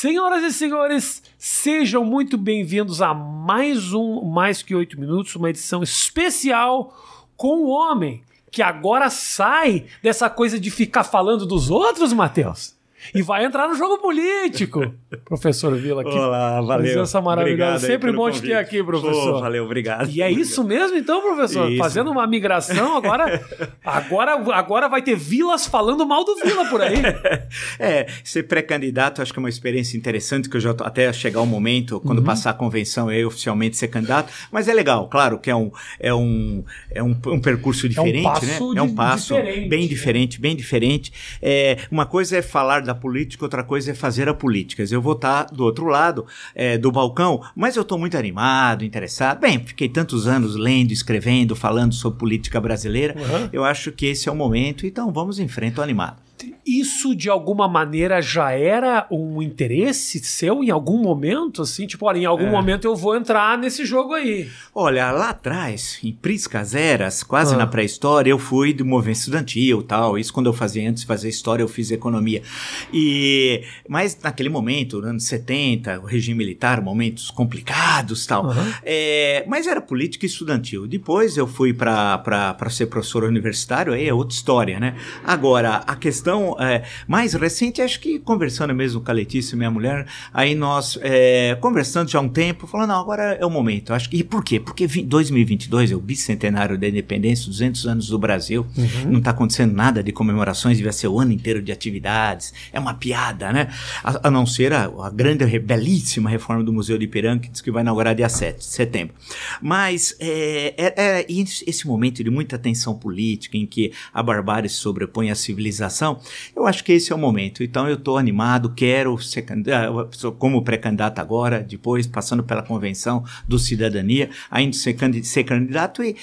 Senhoras e senhores, sejam muito bem-vindos a mais um Mais Que Oito Minutos, uma edição especial com o homem que agora sai dessa coisa de ficar falando dos outros, Matheus e vai entrar no jogo político. professor Vila, aqui. Olá, valeu. Presença maravilhosa. Sempre bom te ter aqui, professor. Oh, valeu, obrigado. E é obrigado. isso mesmo, então, professor? Isso. Fazendo uma migração, agora, agora, agora vai ter vilas falando mal do Vila por aí. é, ser pré-candidato acho que é uma experiência interessante, que eu já tô, até chegar o momento, quando uhum. passar a convenção, eu oficialmente ser candidato. Mas é legal, claro que é um, é um, é um, um percurso diferente, é um né? É um passo diferente. bem diferente, bem diferente. É, uma coisa é falar da política, outra coisa é fazer a política. Eu vou estar do outro lado é, do balcão, mas eu estou muito animado, interessado. Bem, fiquei tantos anos lendo, escrevendo, falando sobre política brasileira. Uhum. Eu acho que esse é o momento, então vamos em frente, animado. Isso de alguma maneira já era um interesse seu em algum momento, assim, tipo, olha, em algum é. momento eu vou entrar nesse jogo aí. Olha, lá atrás, em Priscas Eras, quase ah. na pré-história, eu fui do movimento estudantil, tal. Isso quando eu fazia antes de fazer história, eu fiz economia. E mas naquele momento, anos 70, o regime militar, momentos complicados, tal. Uhum. É, mas era política estudantil. Depois eu fui para ser professor universitário, aí é outra história, né? Agora, a questão é, mais recente, acho que conversando mesmo com a Letícia, minha mulher, aí nós é, conversando já há um tempo, falando, não, agora é o momento. Acho que, e por quê? Porque 2022 é o bicentenário da independência, 200 anos do Brasil, uhum. não está acontecendo nada de comemorações, devia ser o ano inteiro de atividades, é uma piada, né? A, a não ser a, a grande, belíssima reforma do Museu de Ipiranga, que diz que vai inaugurar dia 7 de setembro. Mas é, é, é esse momento de muita tensão política, em que a barbárie se sobrepõe à civilização, eu acho que esse é o momento. Então eu estou animado, quero ser candidato, como pré-candidato agora, depois passando pela convenção do cidadania, ainda ser candidato e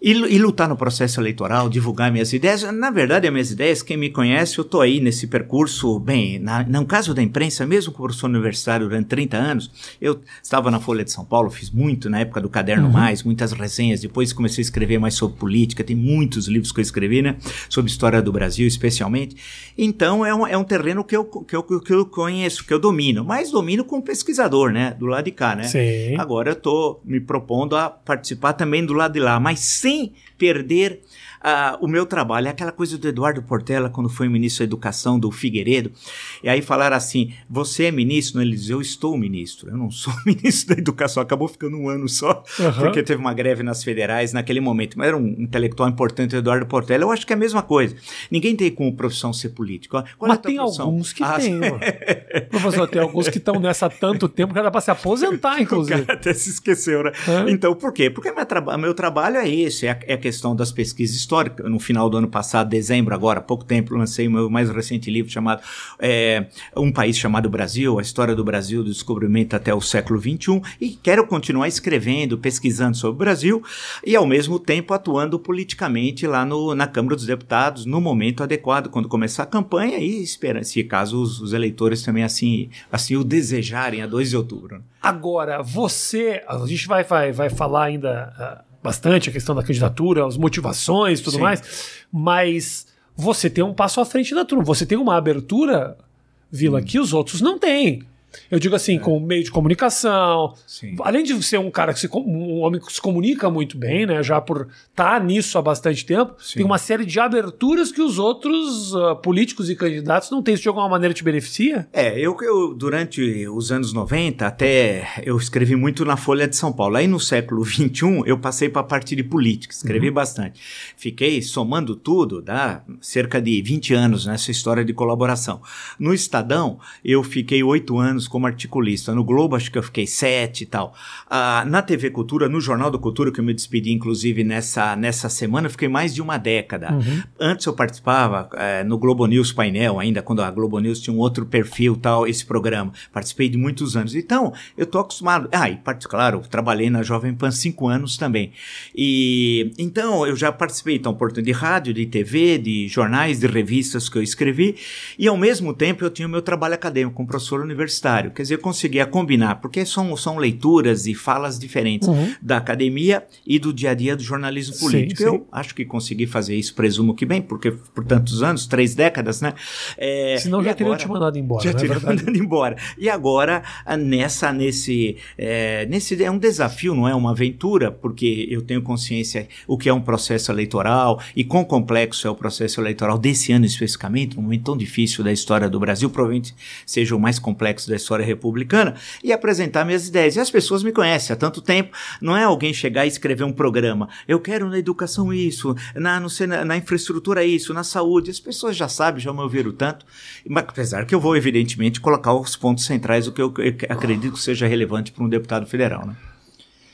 e, e, lutar no processo eleitoral, divulgar minhas ideias. Na verdade, as minhas ideias, quem me conhece, eu estou aí nesse percurso, bem, na, no caso da imprensa, mesmo como professor universitário durante 30 anos, eu estava na Folha de São Paulo, fiz muito na época do Caderno uhum. Mais, muitas resenhas, depois comecei a escrever mais sobre política, tem muitos livros que eu escrevi, né, sobre história do Brasil, especialmente. Então, é um, é um terreno que eu, que, eu, que eu conheço, que eu domino, mas domino como pesquisador, né, do lado de cá, né. Sim. Agora eu estou me propondo a participar também do lado de lá, mas sem perder uh, o meu trabalho. É aquela coisa do Eduardo Portela, quando foi ministro da Educação do Figueiredo. E aí falaram assim: você é ministro? Ele diz: eu estou ministro. Eu não sou ministro da Educação. Acabou ficando um ano só, uhum. porque teve uma greve nas federais naquele momento. Mas era um intelectual importante, o Eduardo Portela. Eu acho que é a mesma coisa. Ninguém tem como profissão ser político. Qual Mas é tem profissão? alguns que ah, têm. Professor, tem alguns que estão nessa há tanto tempo que dá para se aposentar, inclusive. O cara até se esqueceu, né? É. Então, por quê? Porque meu, meu trabalho é esse, é a, é a questão das pesquisas histórica. No final do ano passado, dezembro, agora, pouco tempo, lancei o meu mais recente livro chamado é, Um País Chamado Brasil, a história do Brasil, do descobrimento até o século XXI, e quero continuar escrevendo, pesquisando sobre o Brasil e, ao mesmo tempo, atuando politicamente lá no, na Câmara dos Deputados, no momento adequado, quando começar a campanha e esperando, se caso os, os eleitores também assim, assim o desejarem, a 2 de outubro. Agora, você, a gente vai, vai, vai falar ainda bastante a questão da candidatura, as motivações e tudo Sim. mais, mas você tem um passo à frente da turma, você tem uma abertura, Vila, hum. que os outros não têm. Eu digo assim, é. com meio de comunicação. Sim. Além de ser um cara que se, um homem que se comunica muito bem, né? Já por estar tá nisso há bastante tempo, Sim. tem uma série de aberturas que os outros uh, políticos e candidatos não têm. Isso de alguma maneira te beneficia? É, eu, eu durante os anos 90, até eu escrevi muito na Folha de São Paulo. Aí no século XXI, eu passei para a parte de política, escrevi uhum. bastante. Fiquei somando tudo, dá cerca de 20 anos nessa história de colaboração. No Estadão, eu fiquei oito anos anos como articulista. No Globo, acho que eu fiquei sete e tal. Ah, na TV Cultura, no Jornal da Cultura, que eu me despedi, inclusive, nessa, nessa semana, eu fiquei mais de uma década. Uhum. Antes eu participava eh, no Globo News Painel, ainda quando a Globo News tinha um outro perfil, tal, esse programa. Participei de muitos anos. Então, eu tô acostumado. Ah, e, claro, trabalhei na Jovem Pan cinco anos também. E, então, eu já participei, então, portanto, de rádio, de TV, de jornais, de revistas que eu escrevi. E, ao mesmo tempo, eu tinha o meu trabalho acadêmico como professor universitário quer dizer, eu conseguia combinar, porque são, são leituras e falas diferentes uhum. da academia e do dia a dia do jornalismo político. Sim, sim. Eu acho que consegui fazer isso, presumo que bem, porque por tantos anos, três décadas, né? É, Senão já teria te mandado embora. Já é teria mandado embora. E agora, nessa, nesse, é, nesse. É um desafio, não é uma aventura, porque eu tenho consciência o que é um processo eleitoral e quão complexo é o processo eleitoral desse ano especificamente, um momento tão difícil da história do Brasil, provavelmente seja o mais complexo da história republicana, e apresentar minhas ideias. E as pessoas me conhecem há tanto tempo, não é alguém chegar e escrever um programa. Eu quero na educação isso, na, não sei, na, na infraestrutura isso, na saúde. As pessoas já sabem, já me ouviram tanto, mas apesar que eu vou, evidentemente, colocar os pontos centrais, o que eu acredito que seja relevante para um deputado federal. Né?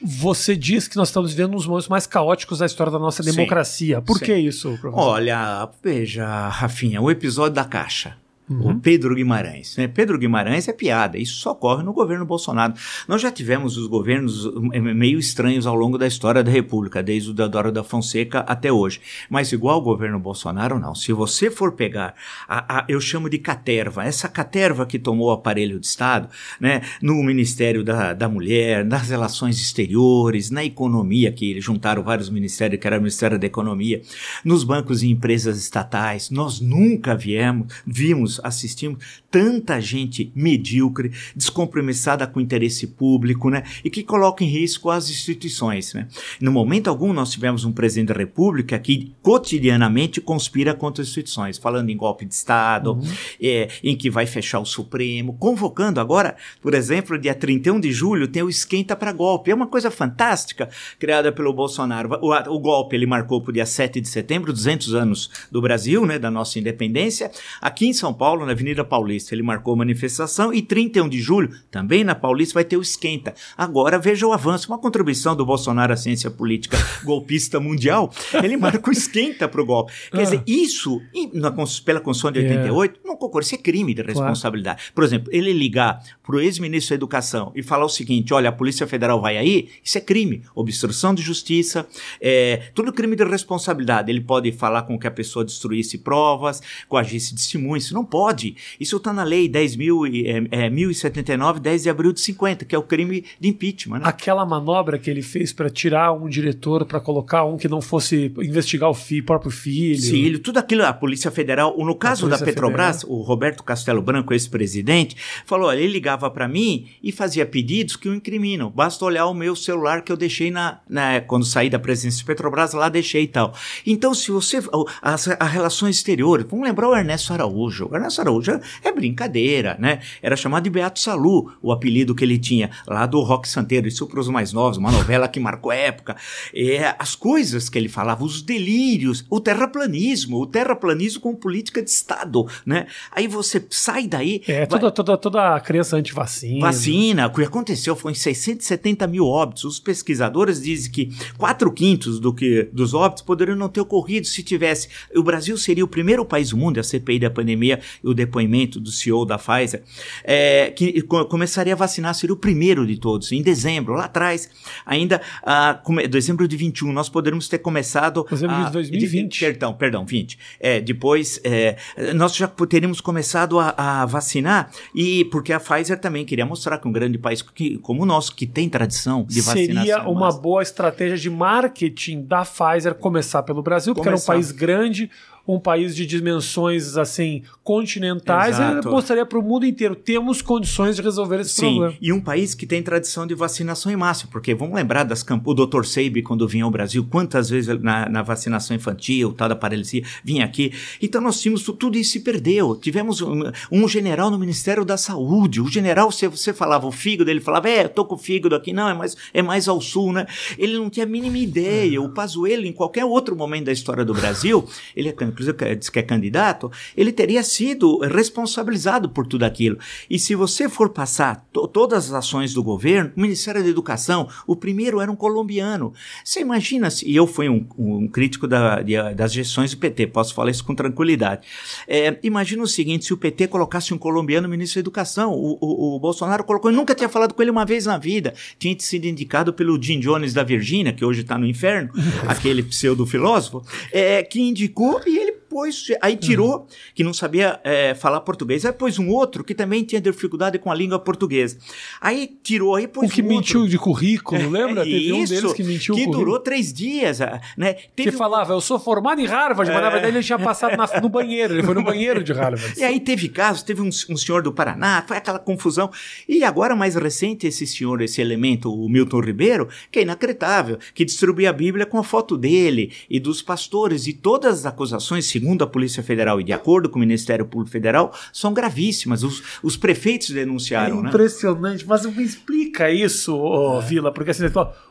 Você diz que nós estamos vivendo uns momentos mais caóticos da história da nossa democracia. Sim, Por sim. que isso, professor? Olha, veja, Rafinha, o episódio da Caixa. Uhum. O Pedro Guimarães. Né? Pedro Guimarães é piada, isso só ocorre no governo Bolsonaro. Nós já tivemos os governos eh, meio estranhos ao longo da história da República, desde o Deodoro da Fonseca até hoje. Mas igual o governo Bolsonaro, não. Se você for pegar, a, a, eu chamo de caterva, essa caterva que tomou o aparelho de Estado, né, no Ministério da, da Mulher, nas relações exteriores, na economia, que juntaram vários ministérios, que era o Ministério da Economia, nos bancos e empresas estatais, nós nunca viemos, vimos assistimos tanta gente medíocre, descompromissada com o interesse público, né? E que coloca em risco as instituições, né? No momento algum, nós tivemos um presidente da República que cotidianamente conspira contra as instituições, falando em golpe de Estado, uhum. é, em que vai fechar o Supremo, convocando agora, por exemplo, dia 31 de julho, tem o esquenta para golpe. É uma coisa fantástica criada pelo Bolsonaro. O, o golpe ele marcou para o dia 7 de setembro, 200 anos do Brasil, né, da nossa independência. Aqui em São Paulo, na Avenida Paulista, ele marcou manifestação e 31 de julho, também na Paulista, vai ter o esquenta. Agora veja o avanço, uma contribuição do Bolsonaro à ciência política golpista mundial, ele marca o esquenta para o golpe. Quer ah. dizer, isso, na, pela Constituição de 88, yeah. não concorre, isso é crime de responsabilidade. Claro. Por exemplo, ele ligar para o ex-ministro da Educação e falar o seguinte: olha, a Polícia Federal vai aí, isso é crime. Obstrução de justiça, é, tudo crime de responsabilidade. Ele pode falar com que a pessoa destruísse provas, coagisse testemunhos, isso não pode. Isso está na lei 10.079, é, é, 10 de abril de 50, que é o crime de impeachment. Né? Aquela manobra que ele fez para tirar um diretor, para colocar um que não fosse investigar o filho, próprio filho. Filho, tudo aquilo, a Polícia Federal, no caso da Petrobras, Federal. o Roberto Castelo Branco, ex-presidente, falou: olha, ele ligava para mim e fazia pedidos que o incriminam. Basta olhar o meu celular que eu deixei na, na quando saí da presidência de Petrobras, lá deixei e tal. Então, se você. As, as relações exteriores, vamos lembrar o Ernesto Araújo. O Ernesto Araújo é brincadeira, né? Era chamado de Beato Salu, o apelido que ele tinha lá do Rock Santeiro, isso para os mais novos, uma novela que marcou a época. É, as coisas que ele falava, os delírios, o terraplanismo, o terraplanismo com política de Estado, né? Aí você sai daí. É, vai... toda, toda, toda a criança anti-vacina. Vacina, o que aconteceu foi em 670 mil óbitos. Os pesquisadores dizem que quatro quintos do que, dos óbitos poderiam não ter ocorrido se tivesse. O Brasil seria o primeiro país do mundo, a CPI da pandemia o depoimento do CEO da Pfizer, é, que começaria a vacinar, seria o primeiro de todos, em dezembro, lá atrás, ainda, a, dezembro de 21, nós poderíamos ter começado... Dezembro a, de 2020. De, perdão, perdão, 20. É, depois, é, nós já teríamos começado a, a, vacinar, e porque a Pfizer também queria mostrar que um grande país que, como o nosso, que tem tradição de vacinação... Seria uma mas... boa estratégia de marketing da Pfizer começar pelo Brasil, porque começar. era um país grande, um país de dimensões assim continentais, Exato. mostraria para o mundo inteiro temos condições de resolver esse Sim, problema. E um país que tem tradição de vacinação em massa, porque vamos lembrar das o Dr. Seib quando vinha ao Brasil, quantas vezes na, na vacinação infantil, tal da paralisia, vinha aqui. Então nós tínhamos tudo isso se perdeu. Tivemos um, um, general no Ministério da Saúde. O general, você, você falava o fígado, ele falava, é, eu tô com o fígado aqui, não, é mais, é mais ao sul, né? Ele não tinha a mínima ideia. O Pazuello, em qualquer outro momento da história do Brasil, ele é inclusive diz que é candidato, ele teria sido responsabilizado por tudo aquilo. E se você for passar to todas as ações do governo, o Ministério da Educação, o primeiro era um colombiano. Você imagina se, e eu fui um, um crítico da, de, das gestões do PT, posso falar isso com tranquilidade. É, imagina o seguinte, se o PT colocasse um colombiano ministro da Educação, o, o, o Bolsonaro colocou, eu nunca tinha falado com ele uma vez na vida, tinha sido indicado pelo Jim Jones da Virgínia, que hoje está no inferno, aquele pseudo-filósofo, é, que indicou e pôs, aí tirou, uhum. que não sabia é, falar português. Aí pôs um outro que também tinha dificuldade com a língua portuguesa. Aí tirou, aí pôs um que um mentiu outro. de currículo, lembra? Teve Isso, um deles que mentiu que durou três dias, né? Teve que falava, eu sou formado em Harvard, mas na é. verdade ele tinha passado na, no banheiro, ele foi no banheiro de Harvard. E aí teve casos, teve um, um senhor do Paraná, foi aquela confusão. E agora, mais recente, esse senhor, esse elemento, o Milton Ribeiro, que é inacreditável, que distribuía a Bíblia com a foto dele e dos pastores. E todas as acusações, segundo a Polícia Federal e de acordo com o Ministério Público Federal, são gravíssimas. Os, os prefeitos denunciaram. É né? impressionante, né? mas me explica isso, oh. Vila, porque assim,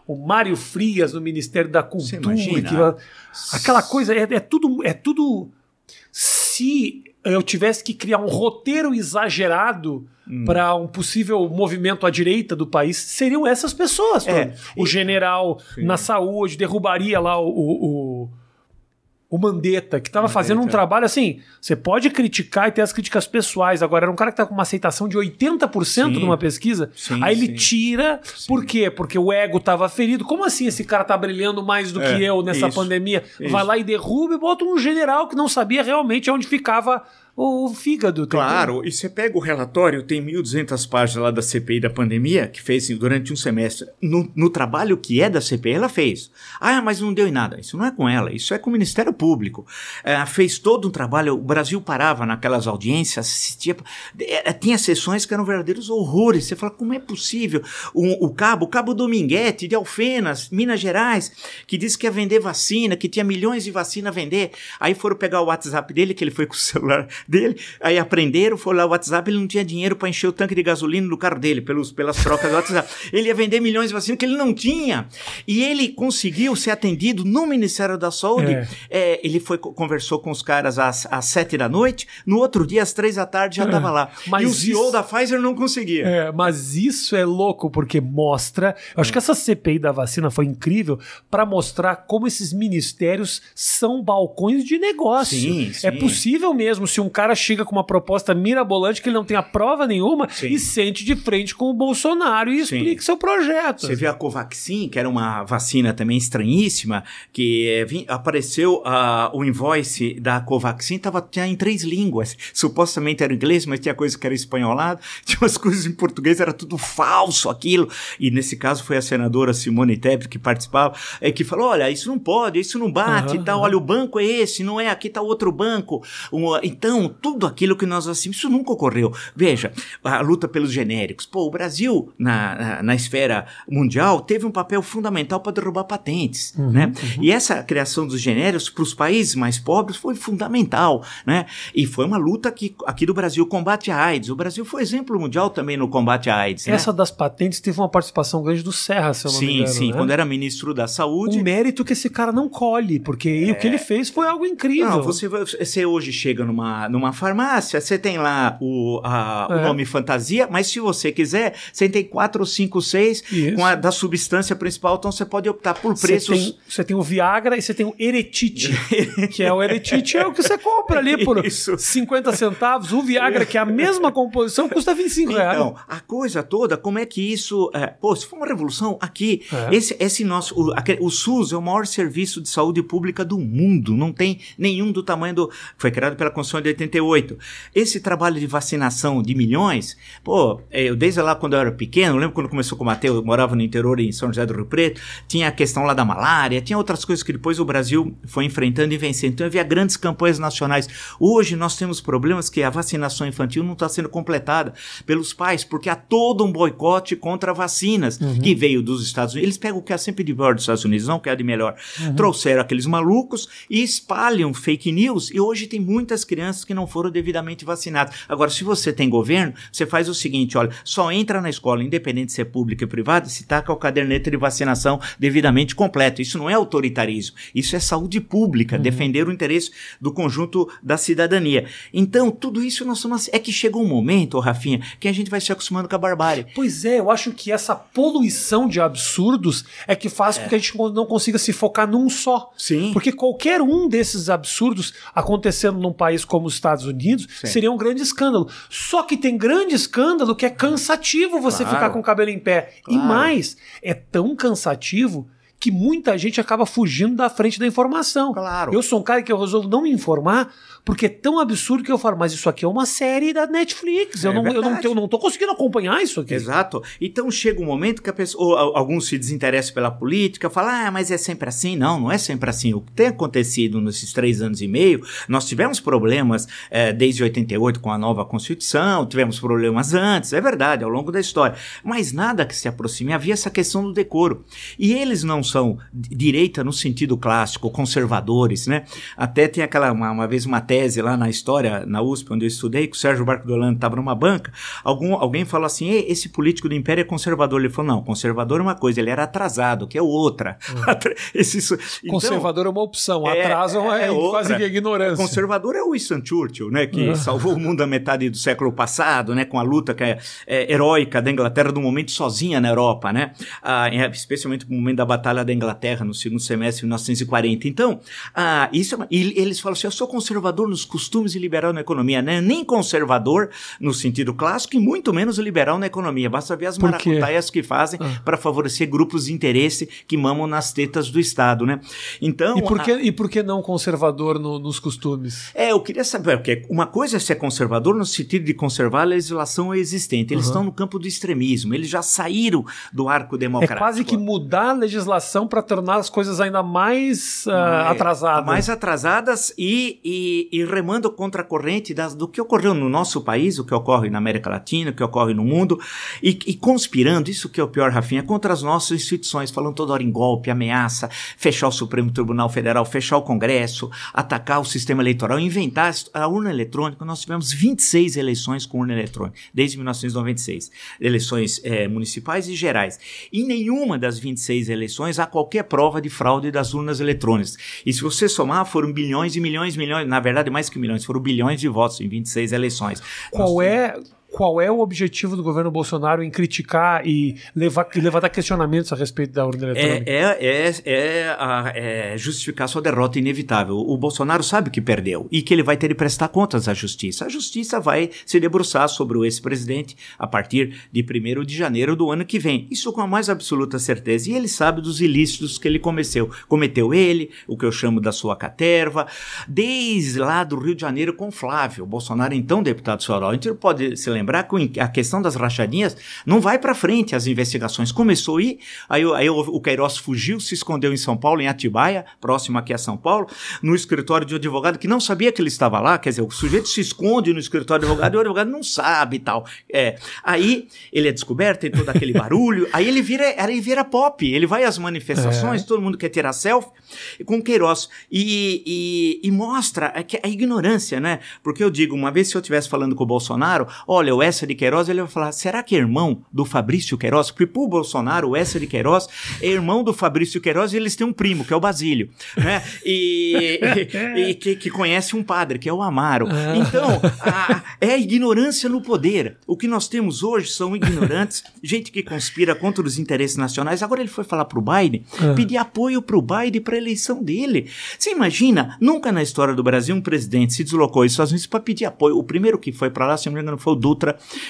o Mário Frias no Ministério da Cultura, que, aquela coisa, é, é tudo. É tudo se eu tivesse que criar um roteiro exagerado hum. para um possível movimento à direita do país, seriam essas pessoas. É, o general sim. na saúde derrubaria lá o, o, o Mandetta, que estava fazendo um trabalho assim. Você pode criticar e ter as críticas pessoais. Agora, era um cara que está com uma aceitação de 80% sim, numa pesquisa. Sim, aí ele sim. tira. Por quê? Porque o ego estava ferido. Como assim esse cara está brilhando mais do é, que eu nessa isso, pandemia? Isso. Vai lá e derruba e bota um general que não sabia realmente onde ficava o fígado. Claro, e você pega o relatório, tem 1.200 páginas lá da CPI da pandemia, que fez durante um semestre. No, no, trabalho que é da CPI, ela fez. Ah, mas não deu em nada. Isso não é com ela, isso é com o Ministério Público. É, fez todo um trabalho, o Brasil parava naquelas audiências, assistia. É, tinha sessões que eram verdadeiros horrores. Você fala, como é possível? O, o cabo, o cabo Dominguete, de Alfenas, Minas Gerais, que disse que ia vender vacina, que tinha milhões de vacina a vender. Aí foram pegar o WhatsApp dele, que ele foi com o celular dele. Aí aprenderam, foi lá o WhatsApp, ele não tinha dinheiro para encher o tanque de gasolina do carro dele, pelos, pelas trocas do WhatsApp. Ele ia vender milhões de vacinas que ele não tinha. E ele conseguiu ser atendido no Ministério da Saúde. É. É, ele foi conversou com os caras às, às sete da noite, no outro dia, às três da tarde, já estava é. lá. Mas e o CEO isso... da Pfizer não conseguia. É, mas isso é louco, porque mostra. Eu acho que essa CPI da vacina foi incrível para mostrar como esses ministérios são balcões de negócio. Sim, é sim. É possível mesmo, se um cara chega com uma proposta mirabolante que ele não tem a prova nenhuma Sim. e sente de frente com o Bolsonaro e Sim. explica seu projeto. Você vê a Covaxin, que era uma vacina também estranhíssima, que é, apareceu uh, o invoice da Covaxin, tava, tinha em três línguas. Supostamente era inglês, mas tinha coisa que era espanholado, tinha umas coisas em português, era tudo falso aquilo. E nesse caso foi a senadora Simone Tebet que participava, é, que falou: olha, isso não pode, isso não bate uhum, e tal, uhum. olha, o banco é esse, não é, aqui está outro banco. Um, então, tudo aquilo que nós assistimos, isso nunca ocorreu. Veja, a luta pelos genéricos. Pô, o Brasil, na, na, na esfera mundial, teve um papel fundamental para derrubar patentes, uhum, né? Uhum. E essa criação dos genéricos para os países mais pobres foi fundamental, né? E foi uma luta que aqui do Brasil combate a AIDS. O Brasil foi exemplo mundial também no combate à AIDS. Né? Essa das patentes teve uma participação grande do Serra, se eu não sim, me engano. Sim, sim. Né? Quando era ministro da Saúde. Um mérito que esse cara não colhe, porque é... o que ele fez foi algo incrível. Não, você, você hoje chega numa, numa farmácia, você tem lá o, a, é. o nome fantasia, mas se você quiser, você tem quatro, cinco, seis com a da substância principal, então você pode optar por preços. Você tem, tem o Viagra e você tem o Eretite, que é o Eretite, é o que você compra ali por Isso. 50 centavos. O Viagra, que é a mesma composição, custa 25 reais. Então, a coisa toda, como é que isso. É, pô, se for uma revolução aqui, é. esse, esse nosso. O, aquele, o SUS é o maior serviço de saúde pública do mundo. Não tem nenhum do tamanho do. Foi criado pela Constituição de 88. Esse trabalho de vacinação de milhões, pô, eu desde lá quando eu era pequeno, lembro quando começou com o Mateus, eu morava no interior em São José do Rio Preto, tinha a questão lá da malária, tinha outras coisas que depois o Brasil foi enfrentando e vencendo. Então havia grandes campanhas nacionais. Hoje nós temos problemas que a vacinação infantil não está sendo completada pelos pais, porque há todo um boicote contra vacinas uhum. que veio dos Estados Unidos. Eles pegam o que é sempre de melhor dos Estados Unidos, não o que é de melhor. Uhum. Trouxeram aqueles malucos e espalham fake news e hoje tem muitas crianças que não foram devidamente vacinadas. Agora, se você tem governo, você faz o seguinte: olha, só entra na escola, independente de ser pública e privada, se taca o caderneta de vacinação devidamente completo. Isso não é autoritarismo, isso é saúde pública, uhum. defender o interesse do conjunto da cidadania. Então, tudo isso nós somos. É que chega um momento, Rafinha, que a gente vai se acostumando com a barbárie. Pois é, eu acho que essa poluição de absurdos é que faz é. com que a gente não consiga se focar num só. Sim. Porque qualquer um desses absurdos acontecendo num país como os Estados Unidos Sim. seria um grande escândalo. Só que tem grande escândalo que é cansativo você claro. ficar com o cabelo em pé. Claro. E mais, é tão cansativo que muita gente acaba fugindo da frente da informação. Claro. Eu sou um cara que eu resolvo não me informar porque é tão absurdo que eu falo, mas isso aqui é uma série da Netflix. eu, É não, eu, não, verdade. eu não tô conseguindo acompanhar isso aqui. Exato. Então chega um momento que a pessoa, ou alguns se desinteressam pela política, falam, ah, mas é sempre assim. Não, não é sempre assim. O que tem acontecido nesses três anos e meio, nós tivemos problemas eh, desde 88 com a nova Constituição, tivemos problemas antes, é verdade, ao longo da história. Mas nada que se aproxime. Havia essa questão do decoro. E eles não são di- direita no sentido clássico, conservadores, né? Até tem aquela, uma, uma vez, uma tese lá na história, na USP, onde eu estudei, que o Sérgio Barco do Holanda estava numa banca, algum, alguém falou assim, "Ei, esse político do Império é conservador. Ele falou, não, conservador é uma coisa, ele era atrasado, que é outra. Esse, isso- então, Conservador é uma opção, é- atraso é, é outra. quase que ignorância. Conservador é o Winston Churchill, né, que Uhum. salvou o mundo da metade do século passado, né, com a luta que é, é, heróica da Inglaterra no momento sozinha na Europa, né, ah, é, especialmente no momento da Batalha da Inglaterra no segundo semestre de 1940. Então, ah, isso é uma- e eles falam assim, eu sou conservador nos costumes e liberal na economia, né, nem conservador no sentido clássico e muito menos liberal na economia. Basta ver as maracutaias que fazem Ah. para favorecer grupos de interesse que mamam nas tetas do Estado, né. Então, E por, a- que, e por que não conservador no- nos costumes? é, eu queria saber, porque uma coisa é ser conservador no sentido de conservar a legislação existente. Eles Uhum. estão no campo do extremismo, eles já saíram do arco É democrático. quase que mudar a legislação para tornar as coisas ainda mais ah, É, atrasadas. Mais atrasadas e, e, e remando contra a corrente das, do que ocorreu no nosso país, o que ocorre na América Latina, o que ocorre no mundo, e, e conspirando, isso que é o pior, Rafinha, contra as nossas instituições, falando toda hora em golpe, ameaça, fechar o Supremo Tribunal Federal, fechar o Congresso, atacar o sistema eleitoral, inventar a urna eletrônica. Nós tivemos 26 eleições com urna eletrônica, desde 1996. Eleições eh, municipais e gerais. Em nenhuma das 26 eleições há qualquer prova de fraude das urnas eletrônicas. E se você somar, foram bilhões e milhões, milhões, na verdade mais que milhões, foram bilhões de votos em 26 eleições. Qual Nós- é, qual é o objetivo do governo Bolsonaro em criticar e levar, e levantar questionamentos a respeito da urna eletrônica? É, é, é, é, a- é justificar sua derrota inevitável. O Bolsonaro sabe que perdeu e que ele vai ter de prestar contas à justiça. A justiça vai se debruçar sobre o ex-presidente a partir de 1 de janeiro do ano que vem. Isso com a mais absoluta certeza. E ele sabe dos ilícitos que ele cometeu. Cometeu ele, o que eu chamo da sua caterva, desde lá do Rio de Janeiro com Flávio. Bolsonaro, então deputado federal. A gente pode se lembrar que a questão das rachadinhas não vai para frente as investigações. Começou aí, o- aí o, Queiroz fugiu, se escondeu em São Paulo, em Atibaia, próximo aqui a São Paulo, no escritório de um advogado que não sabia que ele estava lá, quer dizer, o sujeito se esconde no escritório do advogado e o advogado não sabe e tal. É, aí ele é descoberto, tem todo aquele barulho, aí ele vira, aí ele vira pop, ele vai às manifestações, É. todo mundo quer tirar selfie com o Queiroz e, e, e mostra a, que- a ignorância, né? Porque eu digo, uma vez se eu estivesse falando com o Bolsonaro, olha, o Essa de Queiroz, ele vai falar, será que é irmão do Fabrício Queiroz? Porque pro Bolsonaro, o Essa de Queiroz é irmão do Fabrício Queiroz e eles têm um primo, que é o Basílio, né? E, e- e que, que conhece um padre, que é o Amaro. Ah. Então, a- é a ignorância no poder. O que nós temos hoje são ignorantes, gente que conspira contra os interesses nacionais. Agora ele foi falar pro Biden, Ah. pedir apoio pro Biden para a eleição dele. Você imagina, nunca na história do Brasil um presidente se deslocou aos Estados Unidos para pedir apoio. O primeiro que foi para lá, se não me engano, foi o Dutra,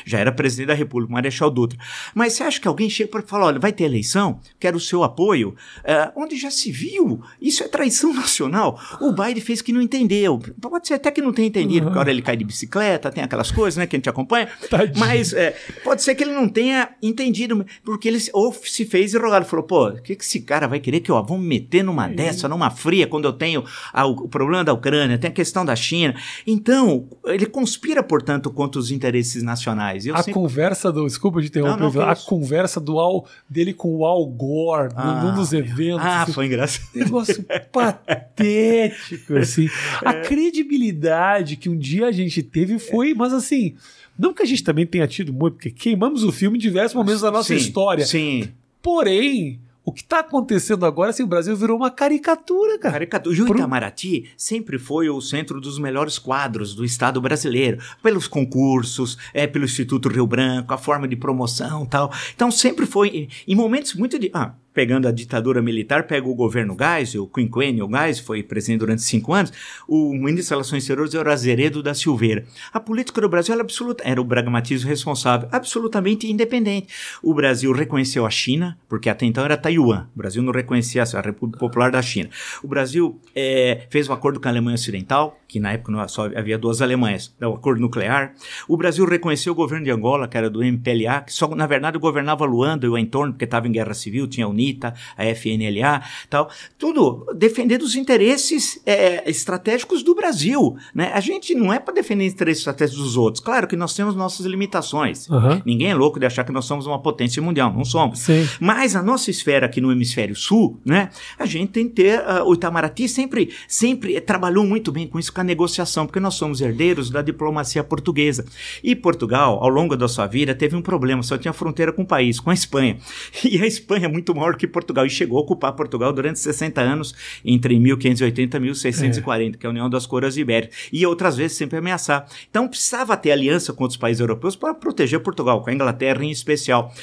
já era presidente da República, Marechal Dutra. Mas você acha que alguém chega para falar, olha, vai ter eleição, quero o seu apoio, É, onde já se viu? Isso é traição nacional. O Biden fez que não entendeu. Pode ser até que não tenha entendido, porque a hora ele cai de bicicleta, tem aquelas coisas, né, que a gente acompanha. Tadinho. Mas é, pode ser que ele não tenha entendido, porque ele se- ou se fez enrolado. Falou, pô, o que, que esse cara vai querer que eu vou me meter numa dessa, numa fria, quando eu tenho a- o problema da Ucrânia, tem a questão da China. Então, ele conspira, portanto, contra os interesses nacionais. Eu A sempre- conversa do. Desculpa de interromper, Não, não, a conversa do Al, dele com o Al Gore Ah, num dos eventos. Ah, assim, foi engraçado. Negócio patético, assim. A credibilidade que um dia a gente teve foi, mas assim, não que a gente também tenha tido muito, porque queimamos o filme em diversos momentos da nossa Sim, história. Sim. Porém, o que está acontecendo agora, assim, o Brasil virou uma caricatura, cara. Caricatura. O Pro- Itamaraty sempre foi o centro dos melhores quadros do Estado brasileiro, pelos concursos, é, pelo Instituto Rio Branco, a forma de promoção e tal. Então sempre foi, em momentos muito de. Ah, pegando a ditadura militar, pega o governo Gás, o quinquênio Gás, foi presidente durante cinco anos, o ministro das Relações Exteriores era Azeredo da Silveira. A política do Brasil era, absoluta, era o pragmatismo responsável, absolutamente independente. O Brasil reconheceu a China, porque até então era Taiwan, o Brasil não reconhecia a República Popular da China. O Brasil é, fez um acordo com a Alemanha Ocidental, que na época só havia duas Alemanhas, o acordo nuclear. O Brasil reconheceu o governo de Angola, que era do MPLA, que só, na verdade, governava Luanda e o entorno, porque estava em guerra civil, tinha o UNITA, a FNLA, tal, tudo defendendo os interesses é, estratégicos do Brasil, né? A gente não é para defender os interesses estratégicos dos outros. Claro que nós temos nossas limitações. Uhum. Ninguém é louco de achar que nós somos uma potência mundial, não somos. Sim. Mas a nossa esfera aqui no hemisfério sul, né? A gente tem que ter uh, o Itamaraty sempre, sempre trabalhou muito bem com isso, negociação, porque nós somos herdeiros da diplomacia portuguesa. E Portugal, ao longo da sua vida, teve um problema, só tinha fronteira com o país, com a Espanha. E a Espanha é muito maior que Portugal e chegou a ocupar Portugal durante 60 anos, entre 1580 e 1640, é. que é a União das Coroas Ibéricas, e outras vezes sempre ameaçar. Então precisava ter aliança com outros países europeus para proteger Portugal, com a Inglaterra em especial.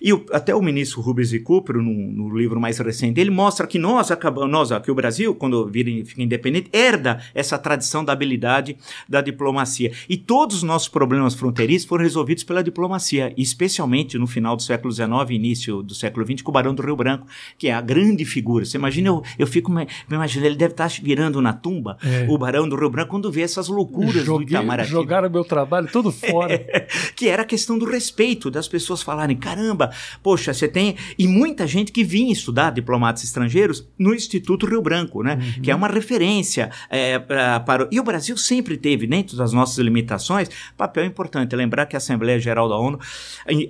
E o, até o ministro Rubens e Cooper, no, no, livro mais recente dele, mostra que nós acabamos, nós aqui o Brasil, quando vira, fica independente, herda essa tradição da habilidade da diplomacia. E todos os nossos problemas fronteiriços foram resolvidos pela diplomacia, especialmente no final do século XIX início do século XX, com o Barão do Rio Branco, que é a grande figura. Você imagina, eu, eu fico me, me imaginando, ele deve estar virando na tumba, é. o Barão do Rio Branco, quando vê essas loucuras Joguei, do Itamaraty. Jogaram meu trabalho todo fora. Que era a questão do respeito, das pessoas falarem, caramba, poxa, você tem... E muita gente que vinha estudar diplomatas estrangeiros no Instituto Rio Branco, né? Uhum. Que é uma referência é, pra, para... E o Brasil sempre teve, dentro das nossas limitações, papel importante. Lembrar que a Assembleia Geral da ONU,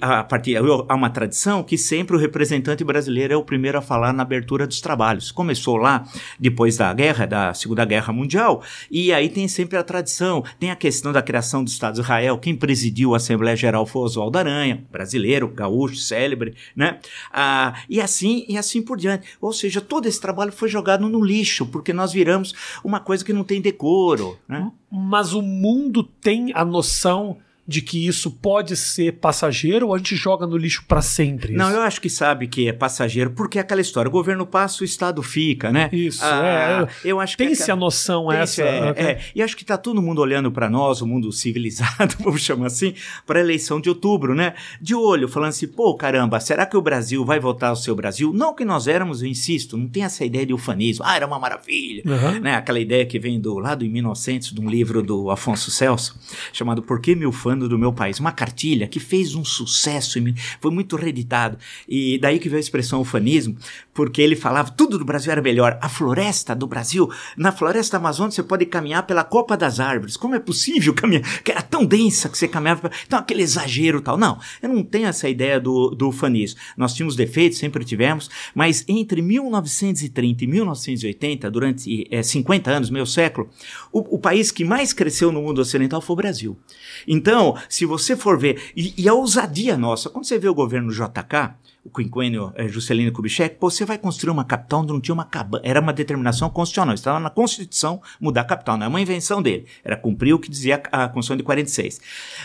a partir, há uma tradição que sempre o representante brasileiro é o primeiro a falar na abertura dos trabalhos. Começou lá depois da guerra, da Segunda Guerra Mundial, e aí tem sempre a tradição, tem a questão da criação do Estado de Israel, quem presidiu a Assembleia Geral foi Oswaldo Aranha, brasileiro, gaúcho, célebre, né? Ah, e assim e assim por diante. Ou seja, todo esse trabalho foi jogado no lixo, porque nós viramos uma coisa que não tem decoro, né? Mas o mundo tem a noção de que isso pode ser passageiro ou a gente joga no lixo para sempre? Isso? Não, eu acho que sabe que é passageiro, porque é aquela história: o governo passa, o Estado fica, né? Isso, ah, é. Eu acho que Tem-se a noção essa. É, okay. é, e acho que está todo mundo olhando para nós, o mundo civilizado, vamos chamar assim, para a eleição de outubro, né? De olho, falando assim: pô, caramba, será que o Brasil vai voltar ao seu Brasil? Não que nós éramos, eu insisto, não tem essa ideia de ufanismo. Ah, era uma maravilha. Uhum. Né? Aquela ideia que vem do lado em 1900, de um livro do Afonso Celso, chamado Por que me ufano? do meu país, uma cartilha que fez um sucesso, foi muito reeditado. E daí que veio a expressão ufanismo, porque ele falava tudo do Brasil era melhor. A floresta do Brasil, na floresta amazônica você pode caminhar pela copa das árvores. Como é possível caminhar? Que era tão densa que você caminhava. Então aquele exagero tal. Não, eu não tenho essa ideia do, do ufanismo. Nós tínhamos defeitos, sempre tivemos, mas entre 1930 e 1980, durante é, 50 anos, meio século, o, o país que mais cresceu no mundo ocidental foi o Brasil. Então, se você for ver, e, e, a ousadia nossa, quando você vê o governo JK, o quinquênio é, Juscelino Kubitschek, pô, você vai construir uma capital onde não tinha uma cabana, era uma determinação constitucional, estava na Constituição mudar a capital, não é uma invenção dele, era cumprir o que dizia a, Constituição de 46.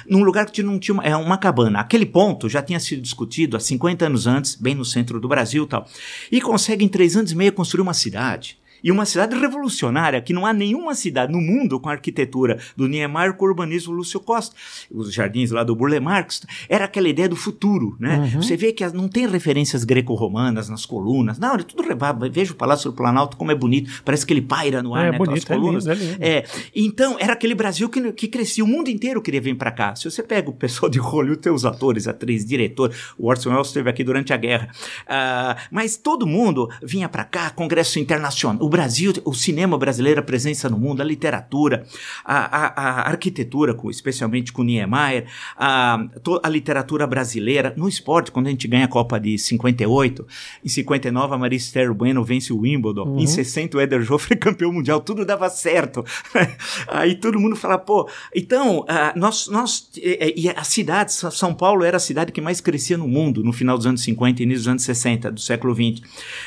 Num lugar que não tinha uma, é, uma cabana. Aquele ponto já tinha sido discutido há 50 anos antes, bem no centro do Brasil e tal. E consegue em três anos e meio construir uma cidade e uma cidade revolucionária, que não há nenhuma cidade no mundo com a arquitetura do Niemeyer com o urbanismo Lúcio Costa. Os jardins lá do Burle Marx, era aquela ideia do futuro, né? Uhum. Você vê que não tem referências greco-romanas nas colunas. Não, é tudo Veja o Palácio do Planalto como é bonito, parece que ele paira no ar, é, né? Bonito, colunas. É, lindo, é, lindo. é, Então, era aquele Brasil que, que crescia, o mundo inteiro queria vir para cá. Se você pega o pessoal de Hollywood, os atores, atrizes, diretor, o Orson Welles esteve aqui durante a guerra. Uh, mas todo mundo vinha para cá, congresso internacional. O Brasil, o cinema brasileiro, a presença no mundo, a literatura, a, a, a arquitetura, especialmente com Niemeyer, a, a literatura brasileira, no esporte, quando a gente ganha a Copa de 58, em 59 a Maria Esther Bueno vence o Wimbledon, uhum. em 60 o Éder Joffre campeão mundial, tudo dava certo. Aí todo mundo fala, pô, então, uh, nós, nós, e, e a cidade, São Paulo era a cidade que mais crescia no mundo no final dos anos 50 e início dos anos 60 do século 20.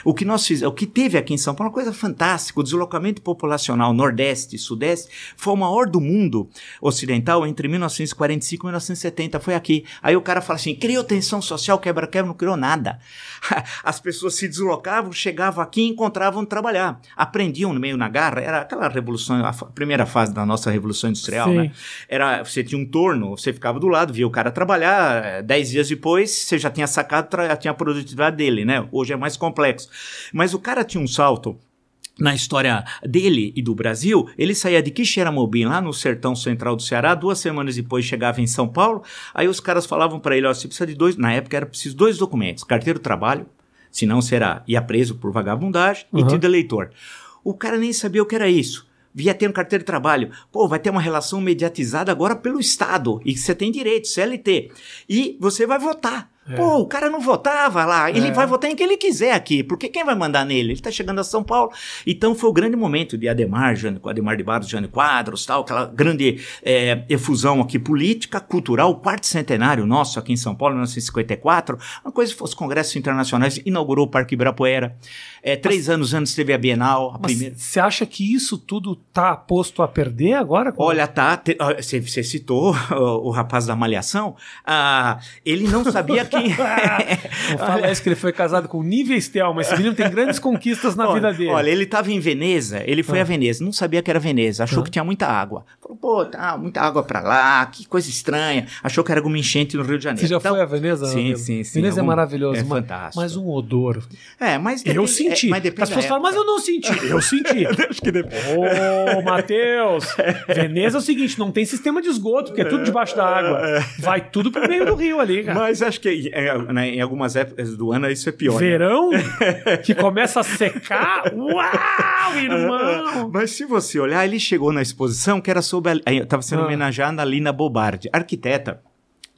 O que nós fizemos, o que teve aqui em São Paulo, é uma coisa fantástica fantástico. O deslocamento populacional Nordeste e Sudeste foi o maior do mundo ocidental entre 1945 e 1970. Foi aqui. Aí o cara fala assim: criou tensão social, quebra-quebra, não criou nada. As pessoas se deslocavam, chegavam aqui e encontravam trabalhar. Aprendiam no meio na garra. Era aquela revolução, a primeira fase da nossa revolução industrial, Sim. né? Era, você tinha um torno, você ficava do lado, via o cara trabalhar. Eh, dez dias depois, você já tinha sacado, tinha a produtividade dele, né? Hoje é mais complexo. Mas o cara tinha um salto na história dele e do Brasil, ele saía de Quixeramobim, lá no sertão central do Ceará, duas semanas depois chegava em São Paulo, aí os caras falavam para ele, ó, você precisa de dois, na época era preciso dois documentos, carteiro de trabalho, senão será, ia preso por vagabundagem, uhum. e título eleitor. O cara nem sabia o que era isso. Via ter um carteiro de trabalho. Pô, vai ter uma relação mediatizada agora pelo Estado. E você tem direito, CLT. E você vai votar. É. Pô, o cara não votava lá. Ele é. vai votar em quem ele quiser aqui. Porque quem vai mandar nele? Ele tá chegando a São Paulo. Então foi o grande momento de Ademar, Jânio, Ademar de Barros, Jânio Quadros, tal, aquela grande é, efusão aqui política, cultural, quarto centenário nosso aqui em São Paulo, em 1954. Uma coisa que fosse congressos internacionais, inaugurou o Parque Ibirapuera. É, três mas, anos antes teve a Bienal, a primeira. Você acha que isso tudo tá posto a perder agora? Olha, tá. Você citou o, o, rapaz da Malhação. Ah, ele não sabia que quem. Não fala isso que ele foi casado com níveis Thelma. Esse menino tem grandes conquistas na olha, vida dele. Olha, ele estava em Veneza, ele foi ah. a Veneza, não sabia que era Veneza, achou ah. que tinha muita água. Falou, pô, tá, muita água pra lá, que coisa estranha. Achou que era alguma enchente no Rio de Janeiro. Você já então, foi a Veneza? Sim, sim, sim. Veneza é, algum... é maravilhoso. É mas, fantástico. Mas um odor. É, mas. Eu senti senti. Mas As pessoas falam, mas eu não senti. Eu senti. Acho que Ô, Matheus, Veneza é o seguinte, não tem sistema de esgoto, porque é tudo debaixo da água. É. Vai tudo pro meio do rio ali, cara. Mas acho que é, né, em algumas épocas do ano isso é pior. Né? Verão, né? que começa a secar. Uau, irmão! Mas se você olhar, ele chegou na exposição que era sobre. Estava sendo ah. homenageada a Lina Bobardi, arquiteta